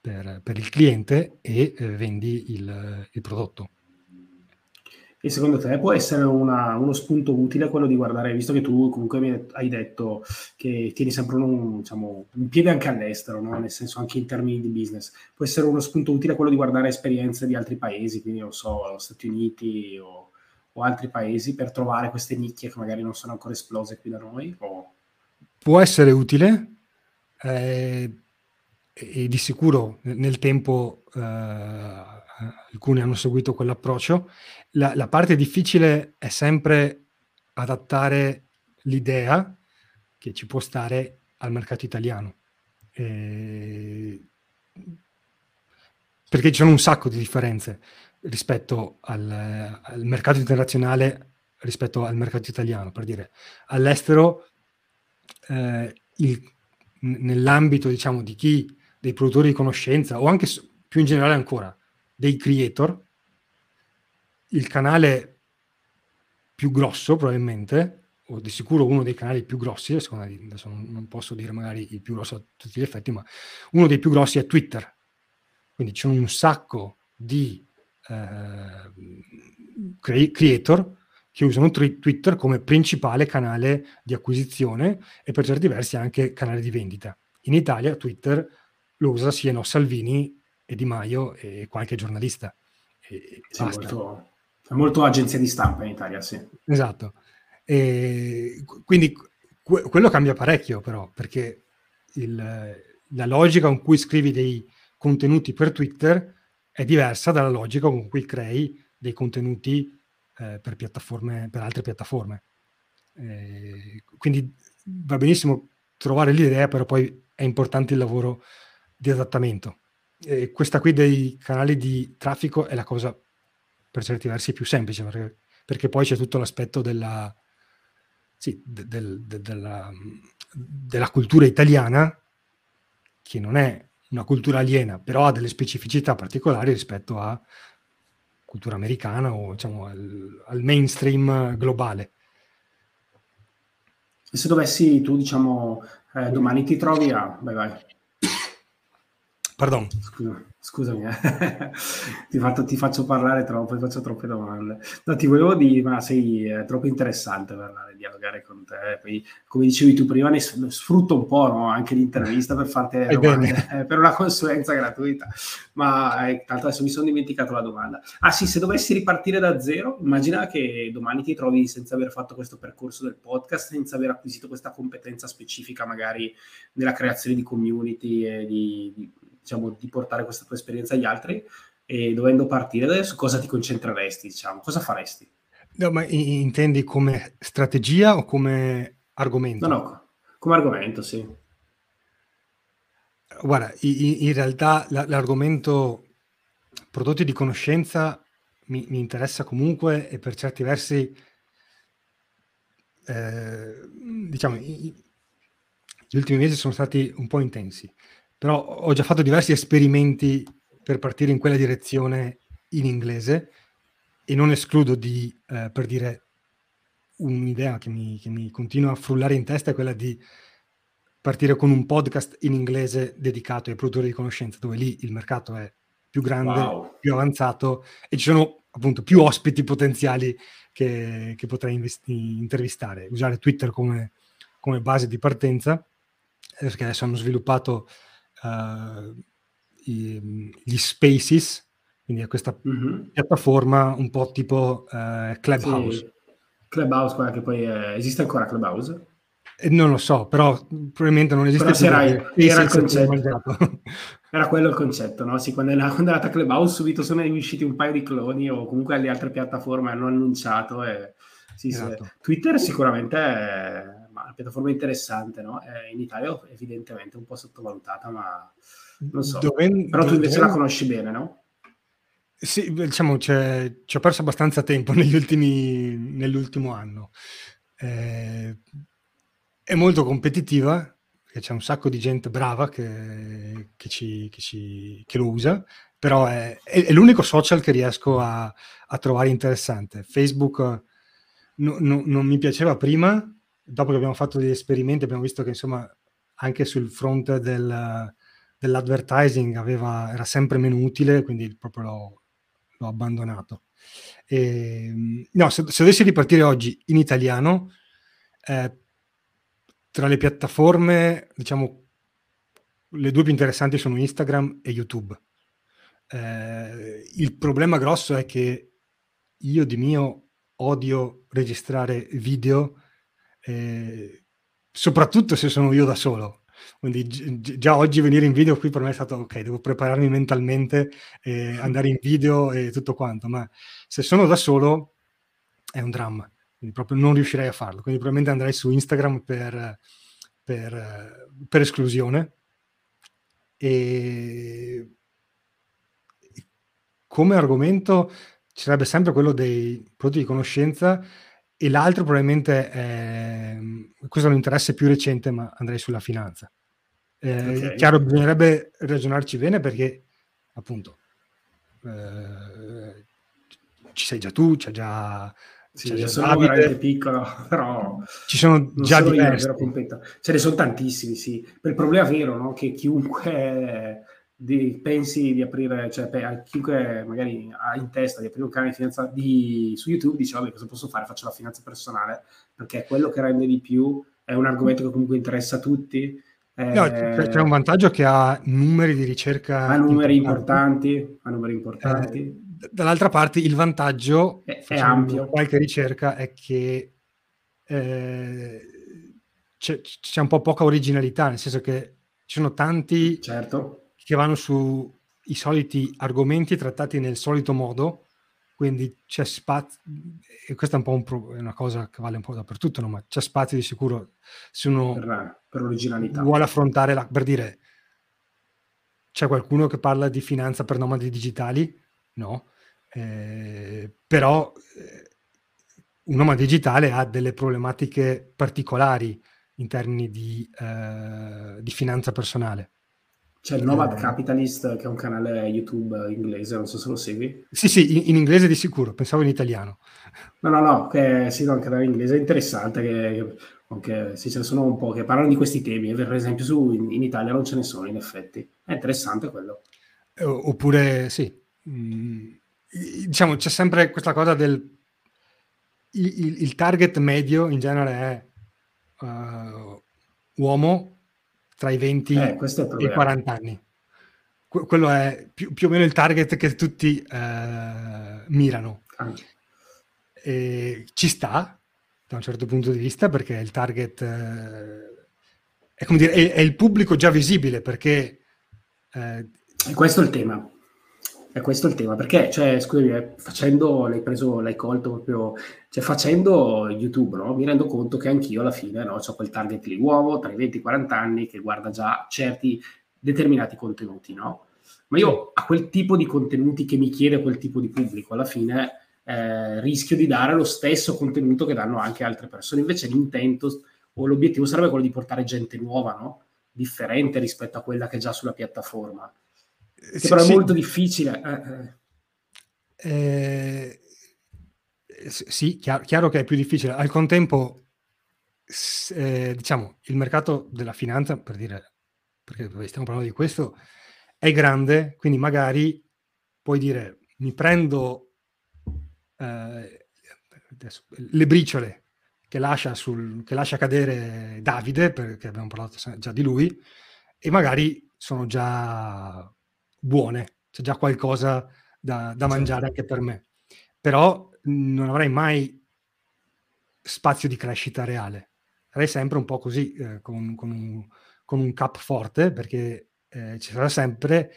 per, per il cliente e eh, vendi il, il, prodotto. E secondo te può essere una, uno spunto utile quello di guardare, visto che tu comunque mi hai detto che tieni sempre un, diciamo, un piede anche all'estero, no? nel senso anche in termini di business, può essere uno spunto utile quello di guardare esperienze di altri paesi, quindi non so, Stati Uniti o o altri paesi per trovare queste nicchie che magari non sono ancora esplose qui da noi? O... Può essere utile eh, e di sicuro nel tempo eh, alcuni hanno seguito quell'approccio. La, la, parte difficile è sempre adattare l'idea che ci può stare al mercato italiano. Eh, perché ci sono un sacco di differenze rispetto al, al, mercato internazionale rispetto al mercato italiano, per dire all'estero eh, il, nell'ambito diciamo di chi dei produttori di conoscenza o anche più in generale ancora dei creator il canale più grosso probabilmente o di sicuro uno dei canali più grossi secondo me adesso non, posso dire magari il più grosso a tutti gli effetti ma uno dei più grossi è Twitter quindi c'è un sacco di eh, creator che usano Twitter come principale canale di acquisizione e per certi versi anche canale di vendita. In Italia Twitter lo usa siano Salvini e Di Maio e qualche giornalista. E sì, molto, molto, agenzia di stampa in Italia, sì. Esatto. E quindi que- quello cambia parecchio però, perché il, la logica con cui scrivi dei contenuti per Twitter è diversa dalla logica con cui crei dei contenuti eh, per, piattaforme, per altre piattaforme. Eh, quindi va benissimo trovare l'idea, però poi è importante il lavoro di adattamento. E questa qui dei canali di traffico è la cosa per certi versi più semplice, perché, perché poi c'è tutto l'aspetto della, sì, de, de, de, della, della cultura italiana, che non è una cultura aliena, però ha delle specificità particolari rispetto a cultura americana o diciamo al, al mainstream globale. E se dovessi tu, diciamo, eh, domani ti trovi a... Vai, vai. Pardon. Scusa. Scusami, eh. ti, fatto, ti, faccio parlare troppo, ti faccio troppe domande. No, ti volevo dire, ma sei eh, troppo interessante parlare, dialogare con te. Poi, come dicevi tu prima, ne sfrutto un po' no? anche l'intervista per farti domande, eh, per una consulenza gratuita. Ma eh, tanto adesso mi sono dimenticato la domanda. Ah sì, se dovessi ripartire da zero, immagina che domani ti trovi senza aver fatto questo percorso del podcast, senza aver acquisito questa competenza specifica magari nella creazione di community e di, di diciamo, di portare questa tua esperienza agli altri e dovendo partire, su cosa ti concentreresti, diciamo, cosa faresti? No, ma intendi come strategia o come argomento? No, no, come argomento, sì. Guarda, in, in realtà l'argomento prodotti di conoscenza mi, mi, interessa comunque e per certi versi, eh, diciamo, gli ultimi mesi sono stati un po' intensi però ho già fatto diversi esperimenti per partire in quella direzione in inglese e non escludo di, eh, per dire, un'idea che mi, che mi continua a frullare in testa è quella di partire con un podcast in inglese dedicato ai produttori di conoscenza, dove lì il mercato è più grande, wow. più avanzato e ci sono appunto più ospiti potenziali che, che potrei investi- intervistare. Usare Twitter come, come, base di partenza, perché adesso hanno sviluppato uh, i, gli spaces, quindi è questa mm-hmm. piattaforma un po' tipo uh, Clubhouse. Sì. Clubhouse, quella che poi è... esiste ancora Clubhouse? Eh, non lo so, però probabilmente non esiste però più. Era, era, il concetto. era quello il concetto, no? Sì, quando è, quando è nata Clubhouse subito sono usciti un paio di cloni o comunque le altre piattaforme hanno annunciato e... Sì, esatto. sì. Twitter sicuramente è una piattaforma interessante, no? È in Italia evidentemente un po' sottovalutata, ma non so. Dove, però tu invece dove... la conosci bene, no? Sì, diciamo, ci ho perso abbastanza tempo negli ultimi, nell'ultimo anno. Eh, è molto competitiva, perché c'è un sacco di gente brava che, che, ci, che, ci, che lo usa, però è, è, è, l'unico social che riesco a, a trovare interessante. Facebook no, no, non mi piaceva prima, dopo che abbiamo fatto degli esperimenti abbiamo visto che insomma anche sul fronte del, dell'advertising aveva, era sempre meno utile, quindi proprio l'ho, l'ho abbandonato. E, ehm, no, se, se, dovessi ripartire oggi in italiano, eh, tra le piattaforme, diciamo, le due più interessanti sono Instagram e YouTube. Eh, il problema grosso è che io di mio odio registrare video, eh, soprattutto se sono io da solo. Quindi gi- già oggi venire in video qui per me è stato ok, devo prepararmi mentalmente, eh, andare in video e tutto quanto, ma se sono da solo è un dramma quindi proprio non riuscirei a farlo. Quindi probabilmente andrei su Instagram per, per, per esclusione. E come argomento ci sarebbe sempre quello dei prodotti di conoscenza e l'altro probabilmente è, questo è un interesse più recente, ma andrei sulla finanza. Eh, okay. Chiaro, bisognerebbe ragionarci bene perché appunto eh, ci sei già tu, c'è già sì, cioè, sono Davide, veramente piccolo, però ci sono già diversi. Ce ne sono tantissimi, sì. Il problema vero, no? Che chiunque di, pensi di aprire, cioè per, chiunque magari ha in testa di aprire un canale di finanza di, su YouTube dice, vabbè, cosa posso fare? Faccio la finanza personale, perché è quello che rende di più, è un argomento che comunque interessa a tutti. No, c'è, c'è un vantaggio che ha numeri di ricerca ha numeri importanti, importanti ha numeri importanti. Eh, dall'altra parte il vantaggio, è, è ampio. qualche ricerca, è che eh, c'è, c'è, un po' poca originalità, nel senso che ci sono tanti certo. Che vanno sui soliti argomenti trattati nel solito modo, quindi c'è spazio, e questa è un po' un pro, una cosa che vale un po' dappertutto, no? ma c'è spazio di sicuro se uno per, per originalità. vuole affrontare la, per dire c'è qualcuno che parla di finanza per nomadi digitali? No. Eh, però eh, un nome digitale ha delle problematiche particolari in termini di, eh, di finanza personale. C'è il Nomad eh, Capitalist, che è un canale YouTube inglese, non so se lo segui. Sì, sì, in, in inglese di sicuro, pensavo in italiano. No, no, no, che, sì, no, un canale inglese interessante, che, che sì, ce ne sono un po' che parlano di questi temi, per esempio su, in, in Italia non ce ne sono in effetti. È interessante quello. Oppure, sì, mh, mm, diciamo, c'è sempre questa cosa del il, il target medio in genere è uh, uomo tra i 20 eh, e i 40 anni. Que- quello è più, più, o meno il target che tutti uh, mirano. Ah. Ci sta da un certo punto di vista perché il target uh, è, come dire, è, è, il pubblico già visibile perché... e questo è il tema è questo il tema, perché, cioè, scusami, eh, facendo, l'hai preso, l'hai colto proprio, cioè, facendo YouTube, no? Mi rendo conto che anch'io alla fine, no? Ho quel target lì, uomo, tra i 20 e i 40 anni, che guarda già certi determinati contenuti, no? Ma io a quel tipo di contenuti che mi chiede quel tipo di pubblico, alla fine eh, rischio di dare lo stesso contenuto che danno anche altre persone. Invece l'intento o l'obiettivo sarebbe quello di portare gente nuova, no? Differente rispetto a quella che è già sulla piattaforma. Che sì, però è molto difficile. Eh, eh. eh sì, chiaro, chiaro, che è più difficile. Al contempo, eh, diciamo, il mercato della finanza, per dire, perché stiamo parlando di questo, è grande, quindi magari puoi dire, mi prendo eh, adesso, le briciole che lascia, sul, che lascia cadere Davide, perché abbiamo parlato già di lui, e magari sono già buone, c'è già qualcosa da, da mangiare anche per me. Però non avrai mai spazio di crescita reale. Sarei sempre un po' così, eh, con, con, un, con, un, cap forte, perché eh, ci sarà sempre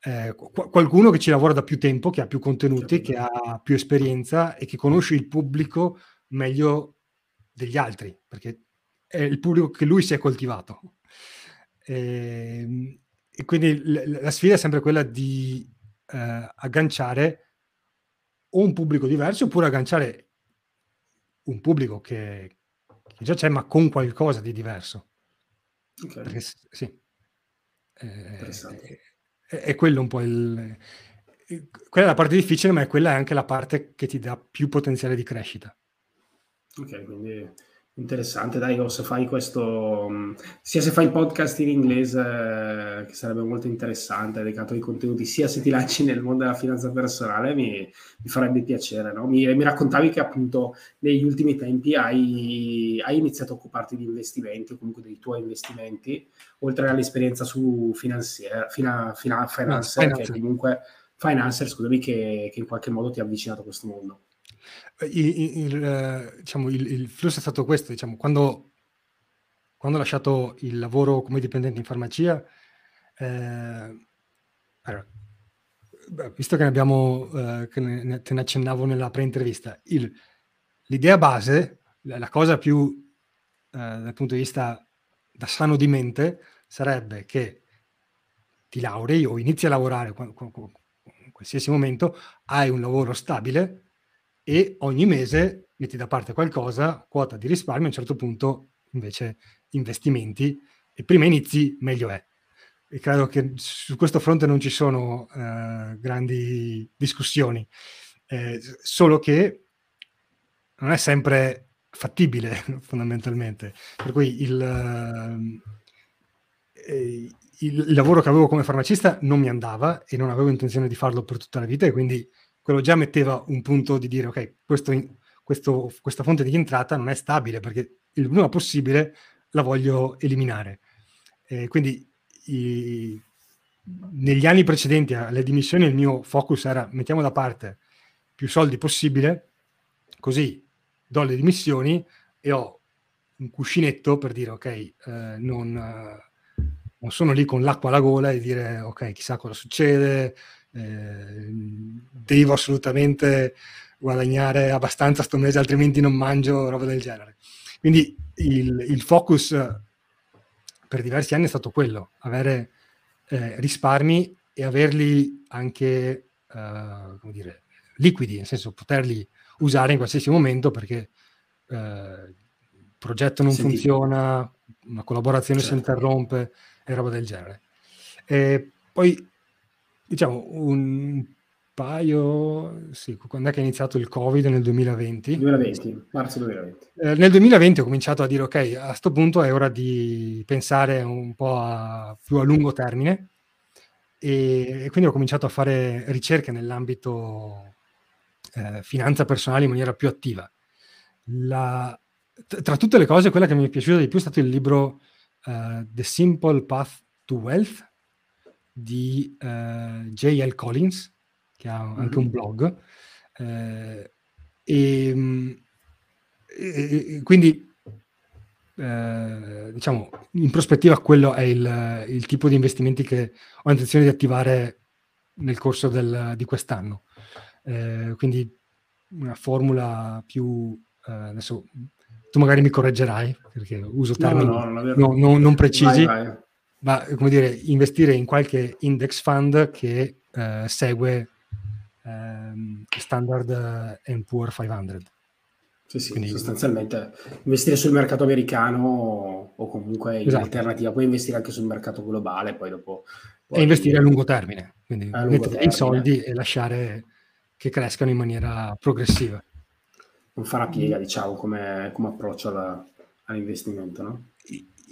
eh, qualcuno che ci lavora da più tempo, che ha più contenuti, che ha più esperienza e che conosce il pubblico meglio degli altri, perché è il pubblico che lui si è coltivato. E, ehm, e quindi l- la sfida è sempre quella di eh, agganciare o un pubblico diverso oppure agganciare un pubblico che, che già c'è ma con qualcosa di diverso. Okay. Perché, sì. Eh, è, è, quello un po' il... Quella è la parte difficile, ma è quella anche la parte che ti dà più potenziale di crescita. Ok, quindi Interessante, dai, o se fai questo, mm, sia se fai podcast in inglese, che sarebbe molto interessante, dedicato ai contenuti, sia se ti lanci nel mondo della finanza personale, mi, mi farebbe piacere. No? Mi, mi, raccontavi che appunto negli ultimi tempi hai, hai, iniziato a occuparti di investimenti, o comunque dei tuoi investimenti, oltre all'esperienza su finanzier, fina, fina, financer, no, che comunque financer, scusami, che, che in qualche modo ti ha avvicinato a questo mondo. Il, il, diciamo, il, il, flusso è stato questo, diciamo, quando, quando ho lasciato il lavoro come dipendente in farmacia, eh, allora, visto che ne abbiamo, eh, che ne, te ne accennavo nella pre-intervista, l'idea base, la, la cosa più eh, dal punto di vista da sano di mente, sarebbe che ti laurei o inizi a lavorare in qualsiasi momento, hai un lavoro stabile, e ogni mese metti da parte qualcosa, quota di risparmio, a un certo punto invece investimenti e prima inizi meglio è. E credo che su questo fronte non ci sono eh, grandi discussioni, eh, solo che non è sempre fattibile fondamentalmente. Per cui il, eh, il, lavoro che avevo come farmacista non mi andava e non avevo intenzione di farlo per tutta la vita e quindi quello già metteva un punto di dire, ok, questo, questo, questa fonte di entrata non è stabile perché il prima possibile la voglio eliminare. Eh, quindi i, negli anni precedenti alle dimissioni il mio focus era mettiamo da parte più soldi possibile, così do le dimissioni e ho un cuscinetto per dire ok, eh, non, eh, non, sono lì con l'acqua alla gola e dire ok, chissà cosa succede, eh, devo assolutamente guadagnare abbastanza sto mese, altrimenti non mangio roba del genere. Quindi il, il focus per diversi anni è stato quello, avere eh, risparmi e averli anche, eh, come dire, liquidi, nel senso poterli usare in qualsiasi momento perché eh, il progetto non Senti. funziona, una collaborazione certo. si interrompe e roba del genere. E poi diciamo un paio, sì, quando è che è iniziato il Covid nel 2020? 2020, marzo 2020. Eh, nel 2020 ho cominciato a dire ok, a questo punto è ora di pensare un po' a, più a lungo termine e, e, quindi ho cominciato a fare ricerche nell'ambito eh, finanza personale in maniera più attiva. La, tra tutte le cose, quella che mi è piaciuta di più è stato il libro uh, The Simple Path to Wealth di eh, J.L. Collins, che ha anche un blog. Eh, e, e, quindi, eh, diciamo, in prospettiva quello è il, il, tipo di investimenti che ho intenzione di attivare nel corso del, di quest'anno. Eh, quindi una formula più... Eh, adesso tu magari mi correggerai perché uso termini no, no, non, non, non, precisi. Vai, vai ma come dire, investire in qualche index fund che eh, segue ehm, Standard Poor 500. Sì, sì, Quindi, sostanzialmente investire sul mercato americano o comunque in esatto. alternativa, puoi investire anche sul mercato globale, poi dopo... Poi e investire a lungo termine, quindi lungo mettere termine. i soldi e lasciare che crescano in maniera progressiva. non farà piega, diciamo, come, come approccio alla, all'investimento, no?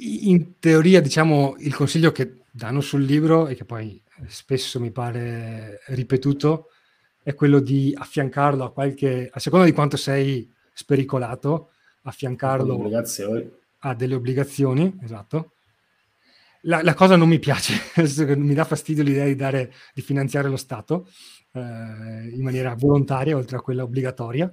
In teoria, diciamo, il consiglio che danno sul libro e che poi spesso mi pare ripetuto è quello di affiancarlo a qualche, a seconda di quanto sei spericolato, affiancarlo a delle obbligazioni, esatto. La, la, cosa non mi piace, mi dà fastidio l'idea di, dare, di finanziare lo Stato eh, in maniera volontaria, oltre a quella obbligatoria.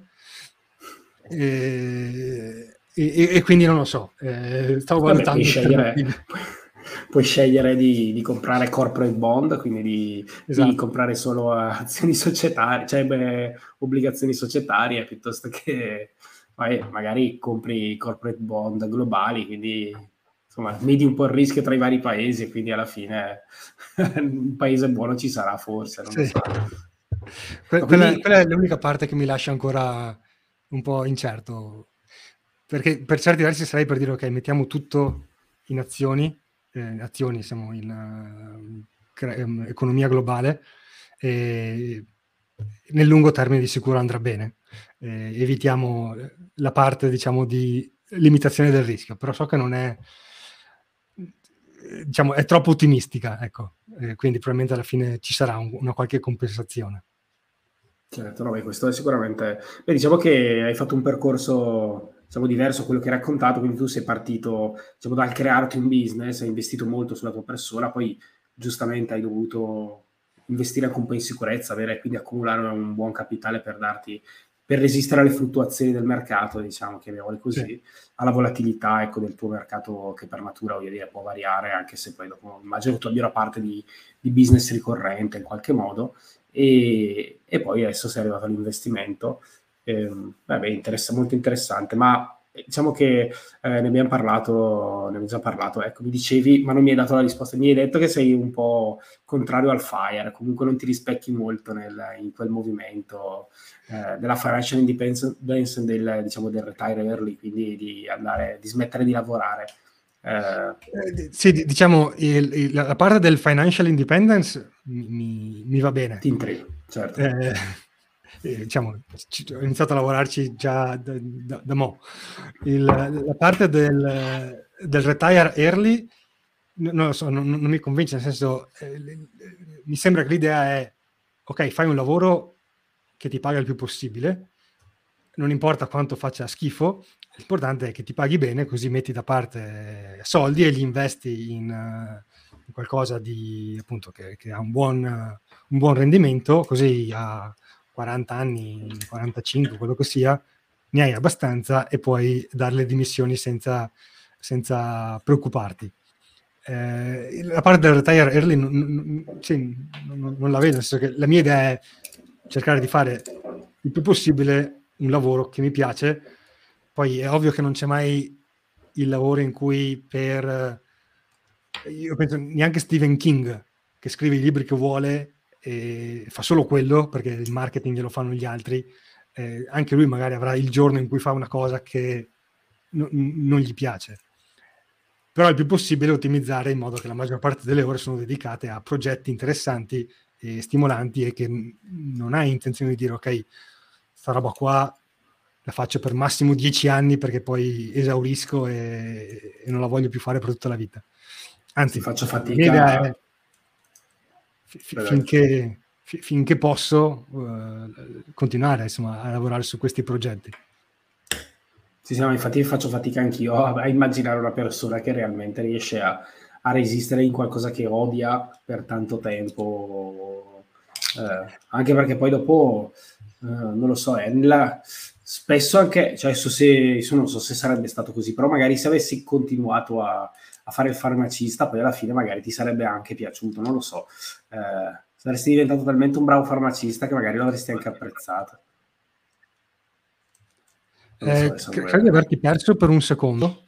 E, e, e quindi non lo so, eh, stavo Vabbè, valutando... Puoi scegliere, puoi scegliere di, di, comprare corporate bond, quindi di, esatto. di comprare solo azioni societarie, cioè beh, obbligazioni societarie, piuttosto che magari compri corporate bond globali, quindi insomma, medi un po' il rischio tra i vari paesi e quindi alla fine un paese buono ci sarà forse. Non sì. so. Que- quella, quindi... quella, è l'unica parte che mi lascia ancora un po' incerto, perché per certi versi sarei per dire ok, mettiamo tutto in azioni, eh, azioni siamo in uh, economia globale, e nel lungo termine di sicuro andrà bene. Eh, evitiamo la parte diciamo di limitazione del rischio, però so che non è diciamo, è troppo ottimistica, ecco. Eh, quindi probabilmente alla fine ci sarà un, una qualche compensazione. Certo, no, beh, questo è sicuramente... Beh, diciamo che hai fatto un percorso diciamo, diverso a quello che hai raccontato, quindi tu sei partito diciamo, dal crearti un business, hai investito molto sulla tua persona, poi giustamente hai dovuto investire anche un po' in sicurezza, avere, quindi accumulare un buon capitale per darti per resistere alle fluttuazioni del mercato, diciamo, chiamiamole così, sì. alla volatilità ecco, del tuo mercato che per natura voglio dire, può variare, anche se poi dopo immagino tu abbia una parte di, di business ricorrente in qualche modo, e, e, poi adesso sei arrivato all'investimento. Eh, beh, interessa, molto interessante, ma diciamo che eh, ne abbiamo parlato, ne abbiamo già parlato, ecco, mi dicevi, ma non mi hai dato la risposta, mi hai detto che sei un po' contrario al FIRE, comunque non ti rispecchi molto nel, in quel movimento eh, della financial independence del, diciamo, del retire early, quindi di andare, di smettere di lavorare. Eh, sì, diciamo, il, il, la parte del financial independence mi, mi va bene. Ti intriga, certo. Eh, eh, diciamo, ho iniziato a lavorarci già da, da, da mo. Il, la parte del, del, retire early non lo so, non, non mi convince, nel senso, eh, mi sembra che l'idea è, ok, fai un lavoro che ti paga il più possibile, non importa quanto faccia schifo, l'importante è che ti paghi bene, così metti da parte soldi e li investi in, in qualcosa di, appunto, che, che ha un buon, un buon rendimento, così a 40 anni, 45, quello che sia, ne hai abbastanza e puoi dare le dimissioni senza, senza preoccuparti. Eh, la parte del retire early non, non, sì, non, non la vedo, nel senso che la mia idea è cercare di fare il più possibile un lavoro che mi piace. Poi è ovvio che non c'è mai il lavoro in cui per... Io penso neanche Stephen King, che scrive i libri che vuole, e fa solo quello perché il marketing glielo fanno gli altri. Eh, anche lui magari avrà il giorno in cui fa una cosa che no, non gli piace. Però il più possibile ottimizzare in modo che la maggior parte delle ore sono dedicate a progetti interessanti e stimolanti e che non hai intenzione di dire ok, sta roba qua la faccio per massimo dieci anni perché poi esaurisco e, e non la voglio più fare per tutta la vita. Anzi, faccio fatica. È, finché, finché, posso uh, continuare insomma, a lavorare su questi progetti. Sì, sì, no, infatti faccio fatica anch'io a, immaginare una persona che realmente riesce a, a resistere in qualcosa che odia per tanto tempo, eh, anche perché poi dopo, eh, non lo so, è nella, spesso anche, cioè so se, non so se sarebbe stato così, però magari se avessi continuato a, a fare il farmacista, poi alla fine magari ti sarebbe anche piaciuto, non lo so. Eh, saresti diventato talmente un bravo farmacista che magari lo avresti anche apprezzato. Eh, so, credo di averti perso per un secondo.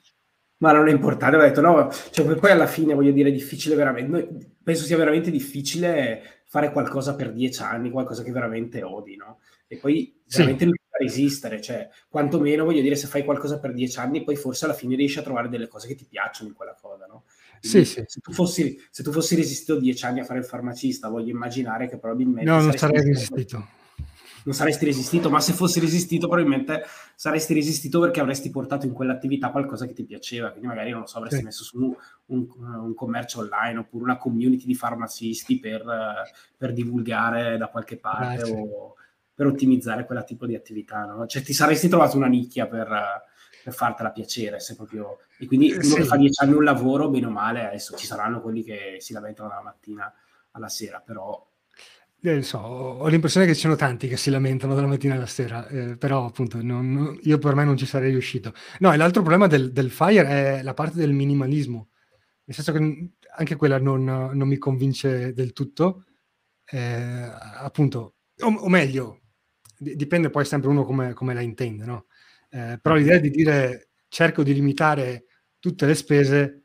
Ma non è importante, ho detto no, cioè, poi alla fine voglio dire, è difficile veramente, penso sia veramente difficile fare qualcosa per dieci anni, qualcosa che veramente odi, no? E poi veramente sì. non resistere, cioè, quantomeno voglio dire, se fai qualcosa per dieci anni, poi forse alla fine riesci a trovare delle cose che ti piacciono in quella cosa, no? Quindi, sì, sì. Se, tu fossi, se tu fossi resistito dieci anni a fare il farmacista, voglio immaginare che probabilmente... No, non sarei resistito. non saresti resistito, ma se fossi resistito probabilmente saresti resistito perché avresti portato in quell'attività qualcosa che ti piaceva, quindi magari non lo so, avresti sì. messo su un, un, commercio online oppure una community di farmacisti per, per divulgare da qualche parte Grazie. o per ottimizzare quella tipo di attività, no? Cioè ti saresti trovato una nicchia per, per fartela piacere, se proprio... E quindi uno sì. che fa dieci anni un lavoro, bene o male, adesso ci saranno quelli che si lamentano dalla mattina alla sera, però eh, so, ho l'impressione che ci siano tanti che si lamentano dalla mattina alla sera, eh, però appunto non, io per me non ci sarei riuscito. No, e l'altro problema del, del, Fire è la parte del minimalismo, nel senso che anche quella non, non mi convince del tutto, eh, appunto, o, o meglio, dipende poi sempre uno come, come la intende, no? Eh, però l'idea di dire cerco di limitare tutte le spese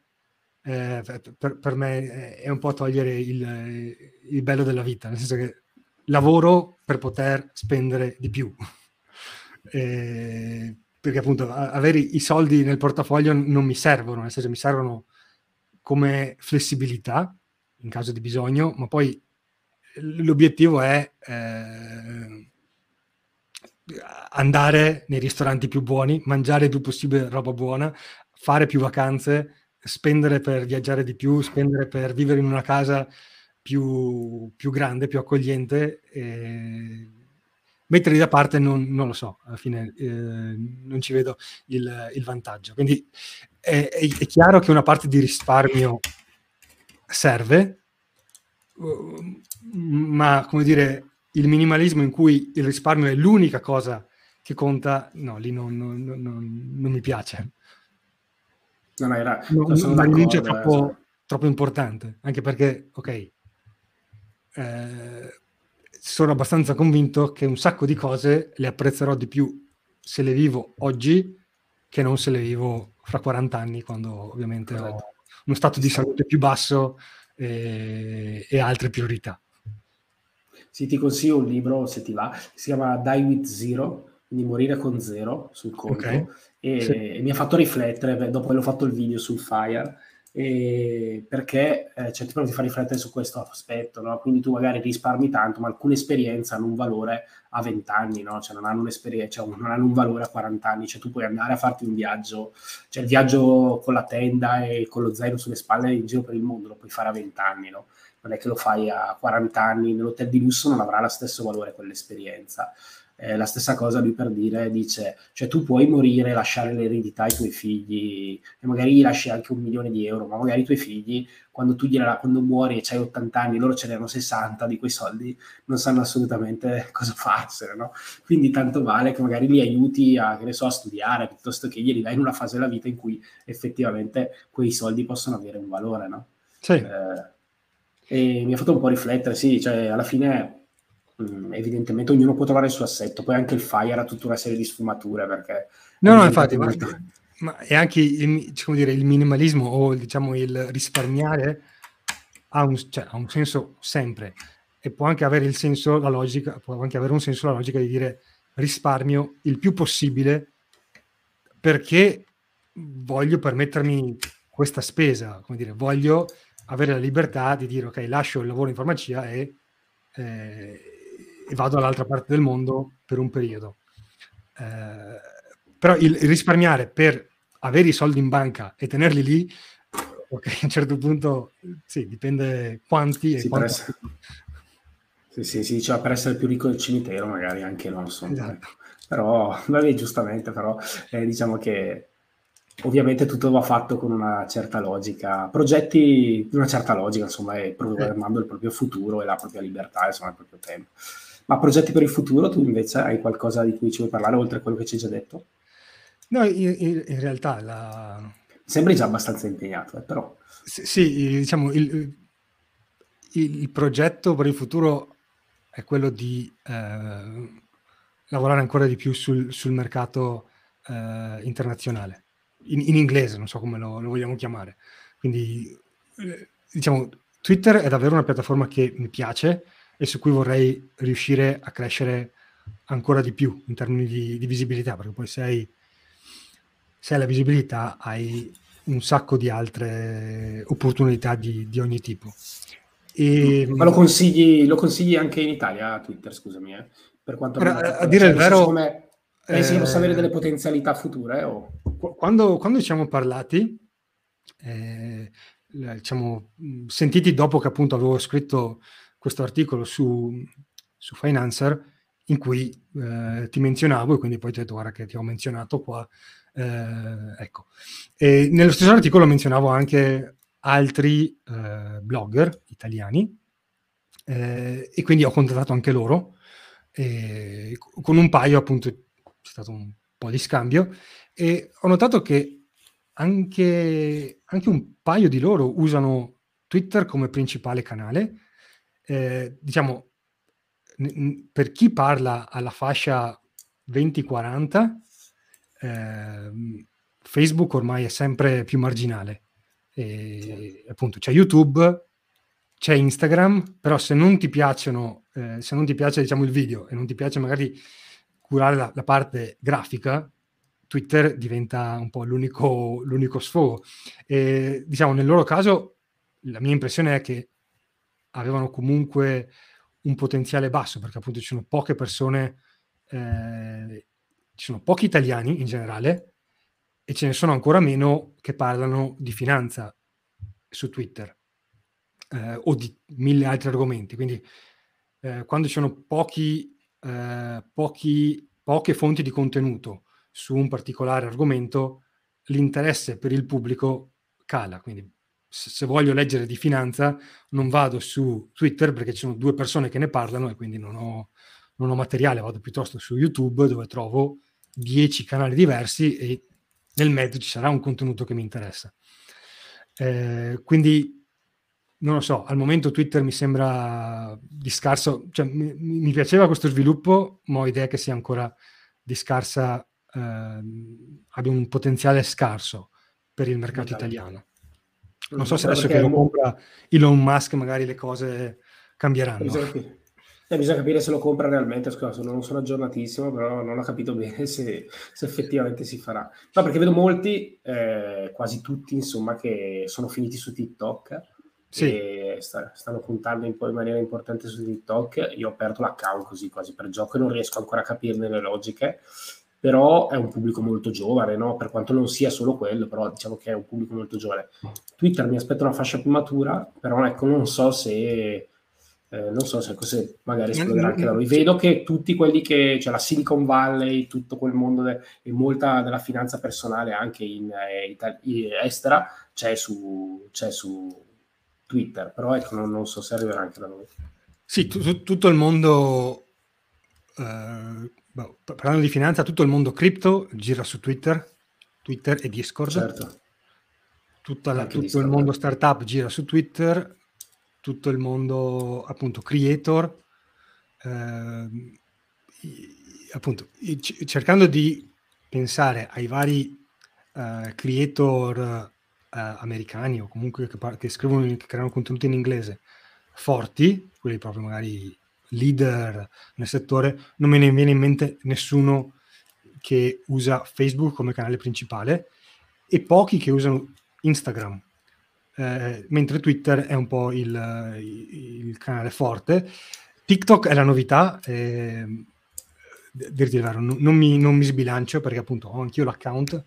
eh, per, per, me è un po' togliere il, il, bello della vita, nel senso che lavoro per poter spendere di più. eh, perché appunto avere i soldi nel portafoglio non mi servono, nel senso mi servono come flessibilità in caso di bisogno, ma poi l'obiettivo è eh, andare nei ristoranti più buoni, mangiare il più possibile roba buona, fare più vacanze, spendere per viaggiare di più, spendere per vivere in una casa più, più grande, più accogliente. E metterli da parte non, non lo so, alla fine eh, non ci vedo il, il vantaggio. Quindi è, è, è, chiaro che una parte di risparmio serve, ma come dire, il minimalismo in cui il risparmio è l'unica cosa che conta, no, lì non, non, non, non mi piace. No, no, era, no, una rinuncia troppo, troppo, importante, anche perché, ok, eh, sono abbastanza convinto che un sacco di cose le apprezzerò di più se le vivo oggi che non se le vivo fra 40 anni, quando ovviamente Corretto. ho uno stato di salute più basso e, e altre priorità. Sì, ti consiglio un libro, se ti va, si chiama Die with Zero, quindi morire con zero sul conto. Okay e, sì. e mi ha fatto riflettere dopo che l'ho fatto il video sul Fire e perché eh, cioè, ti fa riflettere su questo aspetto, no? quindi tu magari risparmi tanto, ma alcune esperienze hanno un valore a 20 anni, no? cioè non hanno un'esperienza, cioè, non hanno un valore a 40 anni, cioè tu puoi andare a farti un viaggio, cioè il viaggio con la tenda e con lo zaino sulle spalle in giro per il mondo lo puoi fare a 20 anni, no? Non è che lo fai a 40 anni nell'hotel di lusso, non avrà lo stesso valore quell'esperienza. Eh, la stessa cosa lui per dire, dice, cioè tu puoi morire, lasciare l'eredità ai tuoi figli e magari gli lasci anche un milione di euro, ma magari i tuoi figli, quando tu gliela, quando muori e hai 80 anni, loro ce ne hanno 60 di quei soldi, non sanno assolutamente cosa farsene, no? Quindi tanto vale che magari li aiuti a, che ne so, a studiare, piuttosto che glieli dai in una fase della vita in cui effettivamente quei soldi possono avere un valore, no? Sì. Eh, e mi ha fatto un po' riflettere, sì, cioè alla fine Mm, evidentemente ognuno può trovare il suo assetto, poi anche il Fire ha tutta una serie di sfumature perché... No, no, infatti, ma, ma, è anche il, diciamo dire, il minimalismo o diciamo il risparmiare ha un, cioè, ha un senso sempre. E può anche avere il senso, la logica, può anche avere un senso la logica di dire risparmio il più possibile perché voglio permettermi questa spesa, come dire, voglio avere la libertà di dire ok, lascio il lavoro in farmacia e eh, e vado all'altra parte del mondo per un periodo. Eh, però il, il, risparmiare per avere i soldi in banca e tenerli lì, ok, a un certo punto sì, dipende quanti e sì, quanti... Essere... Sì, sì, sì, diceva per essere più ricco del cimitero, magari anche non lo so. Esatto. Però, vabbè, giustamente, però eh, diciamo che ovviamente tutto va fatto con una certa logica, progetti di una certa logica, insomma, e programmando il proprio futuro e la propria libertà, insomma, il proprio tempo. Ma progetti per il futuro, tu invece hai qualcosa di cui ci vuoi parlare oltre a quello che ci hai già detto? No, in, in realtà la... Sembri già abbastanza impegnato, eh, però... Sì, sì diciamo, il, il, progetto per il futuro è quello di eh, lavorare ancora di più sul, sul mercato eh, internazionale, in, in, inglese, non so come lo, lo vogliamo chiamare. Quindi, eh, diciamo, Twitter è davvero una piattaforma che mi piace, e su cui vorrei riuscire a crescere ancora di più in termini di, di visibilità, perché poi se hai, se hai, la visibilità hai un sacco di altre opportunità di, di ogni tipo. E, Ma lo consigli, lo consigli, anche in Italia, Twitter, scusami, eh? per quanto Ora, a dire cioè, il vero... Come, pensi che possa avere delle potenzialità future? O... Quando, quando ci siamo parlati, eh, diciamo, sentiti dopo che appunto avevo scritto questo articolo su, su Financer, in cui eh, ti menzionavo e quindi poi ti ho detto guarda che ti ho menzionato qua. Eh, ecco. E nello stesso articolo menzionavo anche altri eh, blogger italiani eh, e quindi ho contattato anche loro con un paio appunto c'è stato un po' di scambio e ho notato che anche, anche un paio di loro usano Twitter come principale canale. Eh, diciamo, n- per chi parla alla fascia 20-40, eh, Facebook ormai è sempre più marginale. E, appunto c'è YouTube, c'è Instagram, però se non ti piacciono, eh, se non ti piace diciamo il video e non ti piace magari curare la, la parte grafica, Twitter diventa un po' l'unico, l'unico sfogo. E, diciamo, nel loro caso la mia impressione è che avevano comunque un potenziale basso, perché appunto ci sono poche persone, eh, ci sono pochi italiani in generale e ce ne sono ancora meno che parlano di finanza su Twitter eh, o di mille altri argomenti. Quindi eh, quando ci sono pochi, eh, pochi, poche fonti di contenuto su un particolare argomento, l'interesse per il pubblico cala. Quindi se voglio leggere di finanza non vado su Twitter perché ci sono due persone che ne parlano e quindi non ho, non ho materiale, vado piuttosto su YouTube dove trovo dieci canali diversi e nel mezzo ci sarà un contenuto che mi interessa. Eh, quindi non lo so, al momento Twitter mi sembra di scarso, cioè mi, mi piaceva questo sviluppo, ma ho idea che sia ancora di scarsa, eh, abbia un potenziale scarso per il mercato esatto. italiano. Non so se adesso che lo compra Elon Musk magari le cose cambieranno. Bisogna, eh, bisogna capire se lo compra realmente, scusa, non sono aggiornatissimo, però non ho capito bene se, se effettivamente si farà. No, perché vedo molti, eh, quasi tutti, insomma, che sono finiti su TikTok sì. e sta, stanno puntando in, in, maniera importante su TikTok. Io ho aperto l'account così quasi per gioco e non riesco ancora a capirne le logiche, però è un pubblico molto giovane, no? per quanto non sia solo quello, però diciamo che è un pubblico molto giovane. Twitter mi aspetta una fascia più matura, però ecco, non so se... Eh, non so se, se magari esploderà anche da noi. Vedo che tutti quelli che, cioè la Silicon Valley, tutto quel mondo de, e molta della finanza personale anche in, eh, in estera c'è su, c'è su, Twitter, però ecco, non, non so se arriverà anche da noi. Sì, tu, tutto il mondo, eh, parlando di finanza, tutto il mondo cripto gira su Twitter, Twitter e Discord. Certo. La, tutto Discord. il mondo startup gira su Twitter, tutto il mondo appunto creator, eh, appunto cercando di pensare ai vari uh, creator eh, americani o comunque che, che, scrivono, che creano contenuti in inglese forti, quelli proprio magari leader nel settore, non me ne viene in mente nessuno che usa Facebook come canale principale e pochi che usano Instagram, eh, mentre Twitter è un po' il, il, canale forte. TikTok è la novità, eh, dirti il vero, non, non, mi, non mi sbilancio perché appunto ho anch'io l'account,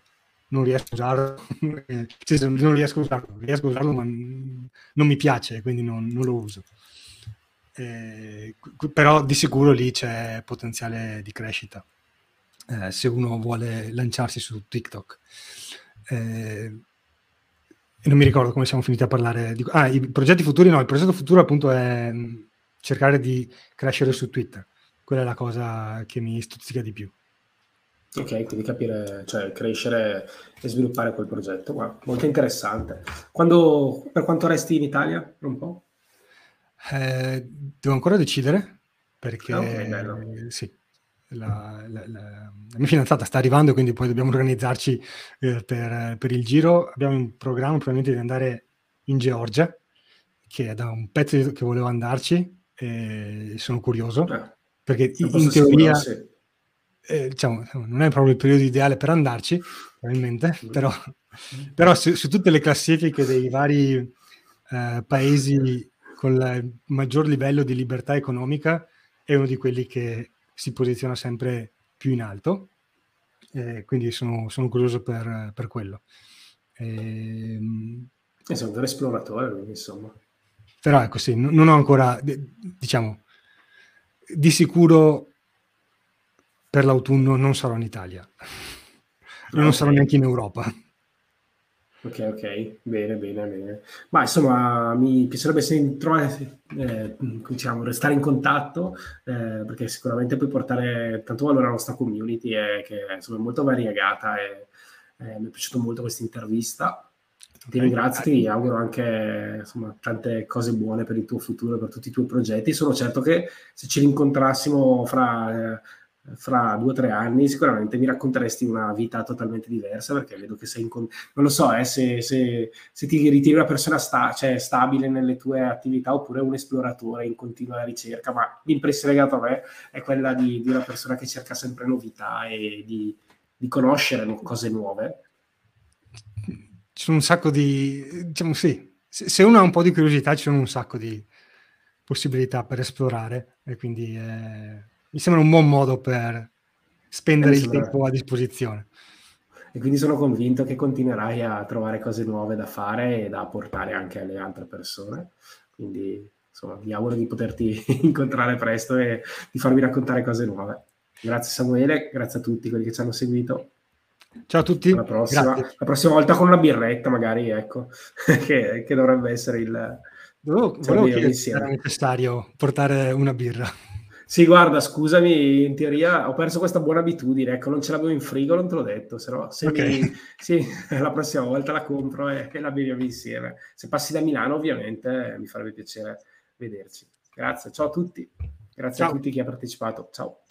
non riesco a usarlo, non riesco a usarlo, riesco a usarlo ma non mi piace, quindi non, non lo uso. Eh, però di sicuro lì c'è potenziale di crescita eh, se uno vuole lanciarsi su TikTok. Eh, non mi ricordo come siamo finiti a parlare di... Ah, i progetti futuri no, il progetto futuro appunto è mm, cercare di crescere su Twitter. Quella è la cosa che mi stuzzica di più. Ok, quindi capire, cioè crescere e sviluppare quel progetto. Wow, molto interessante. Quando, per quanto resti in Italia? Un po'? Eh, devo ancora decidere perché okay, sì, la, la, la, la, mia fidanzata sta arrivando, quindi poi dobbiamo organizzarci eh, per, per, il giro. Abbiamo in programma probabilmente di andare in Georgia, che è da un pezzo che volevo andarci e sono curioso, eh, perché in, teoria... Sicuro, eh, diciamo, non è proprio il periodo ideale per andarci, probabilmente, mm. però, però su, su, tutte le classifiche dei vari eh, paesi con il maggior livello di libertà economica è uno di quelli che si posiziona sempre più in alto, eh, quindi sono, sono, curioso per, per quello. E, ehm, eh, sei un vero esploratore, quindi insomma. Però ecco sì, non, non ho ancora, diciamo, di sicuro per l'autunno non sarò in Italia, non okay. sarò neanche in Europa. Ok, ok, bene, bene, bene. Ma insomma, mi piacerebbe se trovare, eh, diciamo, restare in contatto, eh, perché sicuramente puoi portare tanto valore alla nostra community, eh, che insomma, è molto variegata e eh, mi è piaciuta molto questa intervista. Ti ringrazio, ti auguro anche insomma, tante cose buone per il tuo futuro, per tutti i tuoi progetti. Sono certo che se ci rincontrassimo fra, fra due o tre anni, sicuramente mi racconteresti una vita totalmente diversa, perché vedo che sei in con... non lo so, eh, se, se, se, ti ritieni una persona sta, cioè, stabile nelle tue attività oppure un esploratore in continua ricerca, ma l'impressione che ha a me è quella di, di, una persona che cerca sempre novità e di, di conoscere cose nuove. Ci sono un sacco di, diciamo sì, se uno ha un po' di curiosità ci sono un sacco di possibilità per esplorare e quindi eh, mi sembra un buon modo per spendere il tempo a disposizione. E quindi sono convinto che continuerai a trovare cose nuove da fare e da portare anche alle altre persone. Quindi insomma, mi auguro di poterti incontrare presto e di farmi raccontare cose nuove. Grazie Samuele, grazie a tutti quelli che ci hanno seguito. Ciao a tutti. La prossima, la prossima volta con una birretta, magari, ecco, che, che dovrebbe essere il... Volevo, volevo chiedere se era necessario portare una birra. Sì, guarda, scusami, in teoria ho perso questa buona abitudine, ecco, non ce l'avevo in frigo, non te l'ho detto, se no, se okay. mi, sì, la prossima volta la compro e, e la beviamo insieme. Se passi da Milano, ovviamente, mi farebbe piacere vederci. Grazie, ciao a tutti, grazie ciao. a tutti chi ha partecipato, ciao.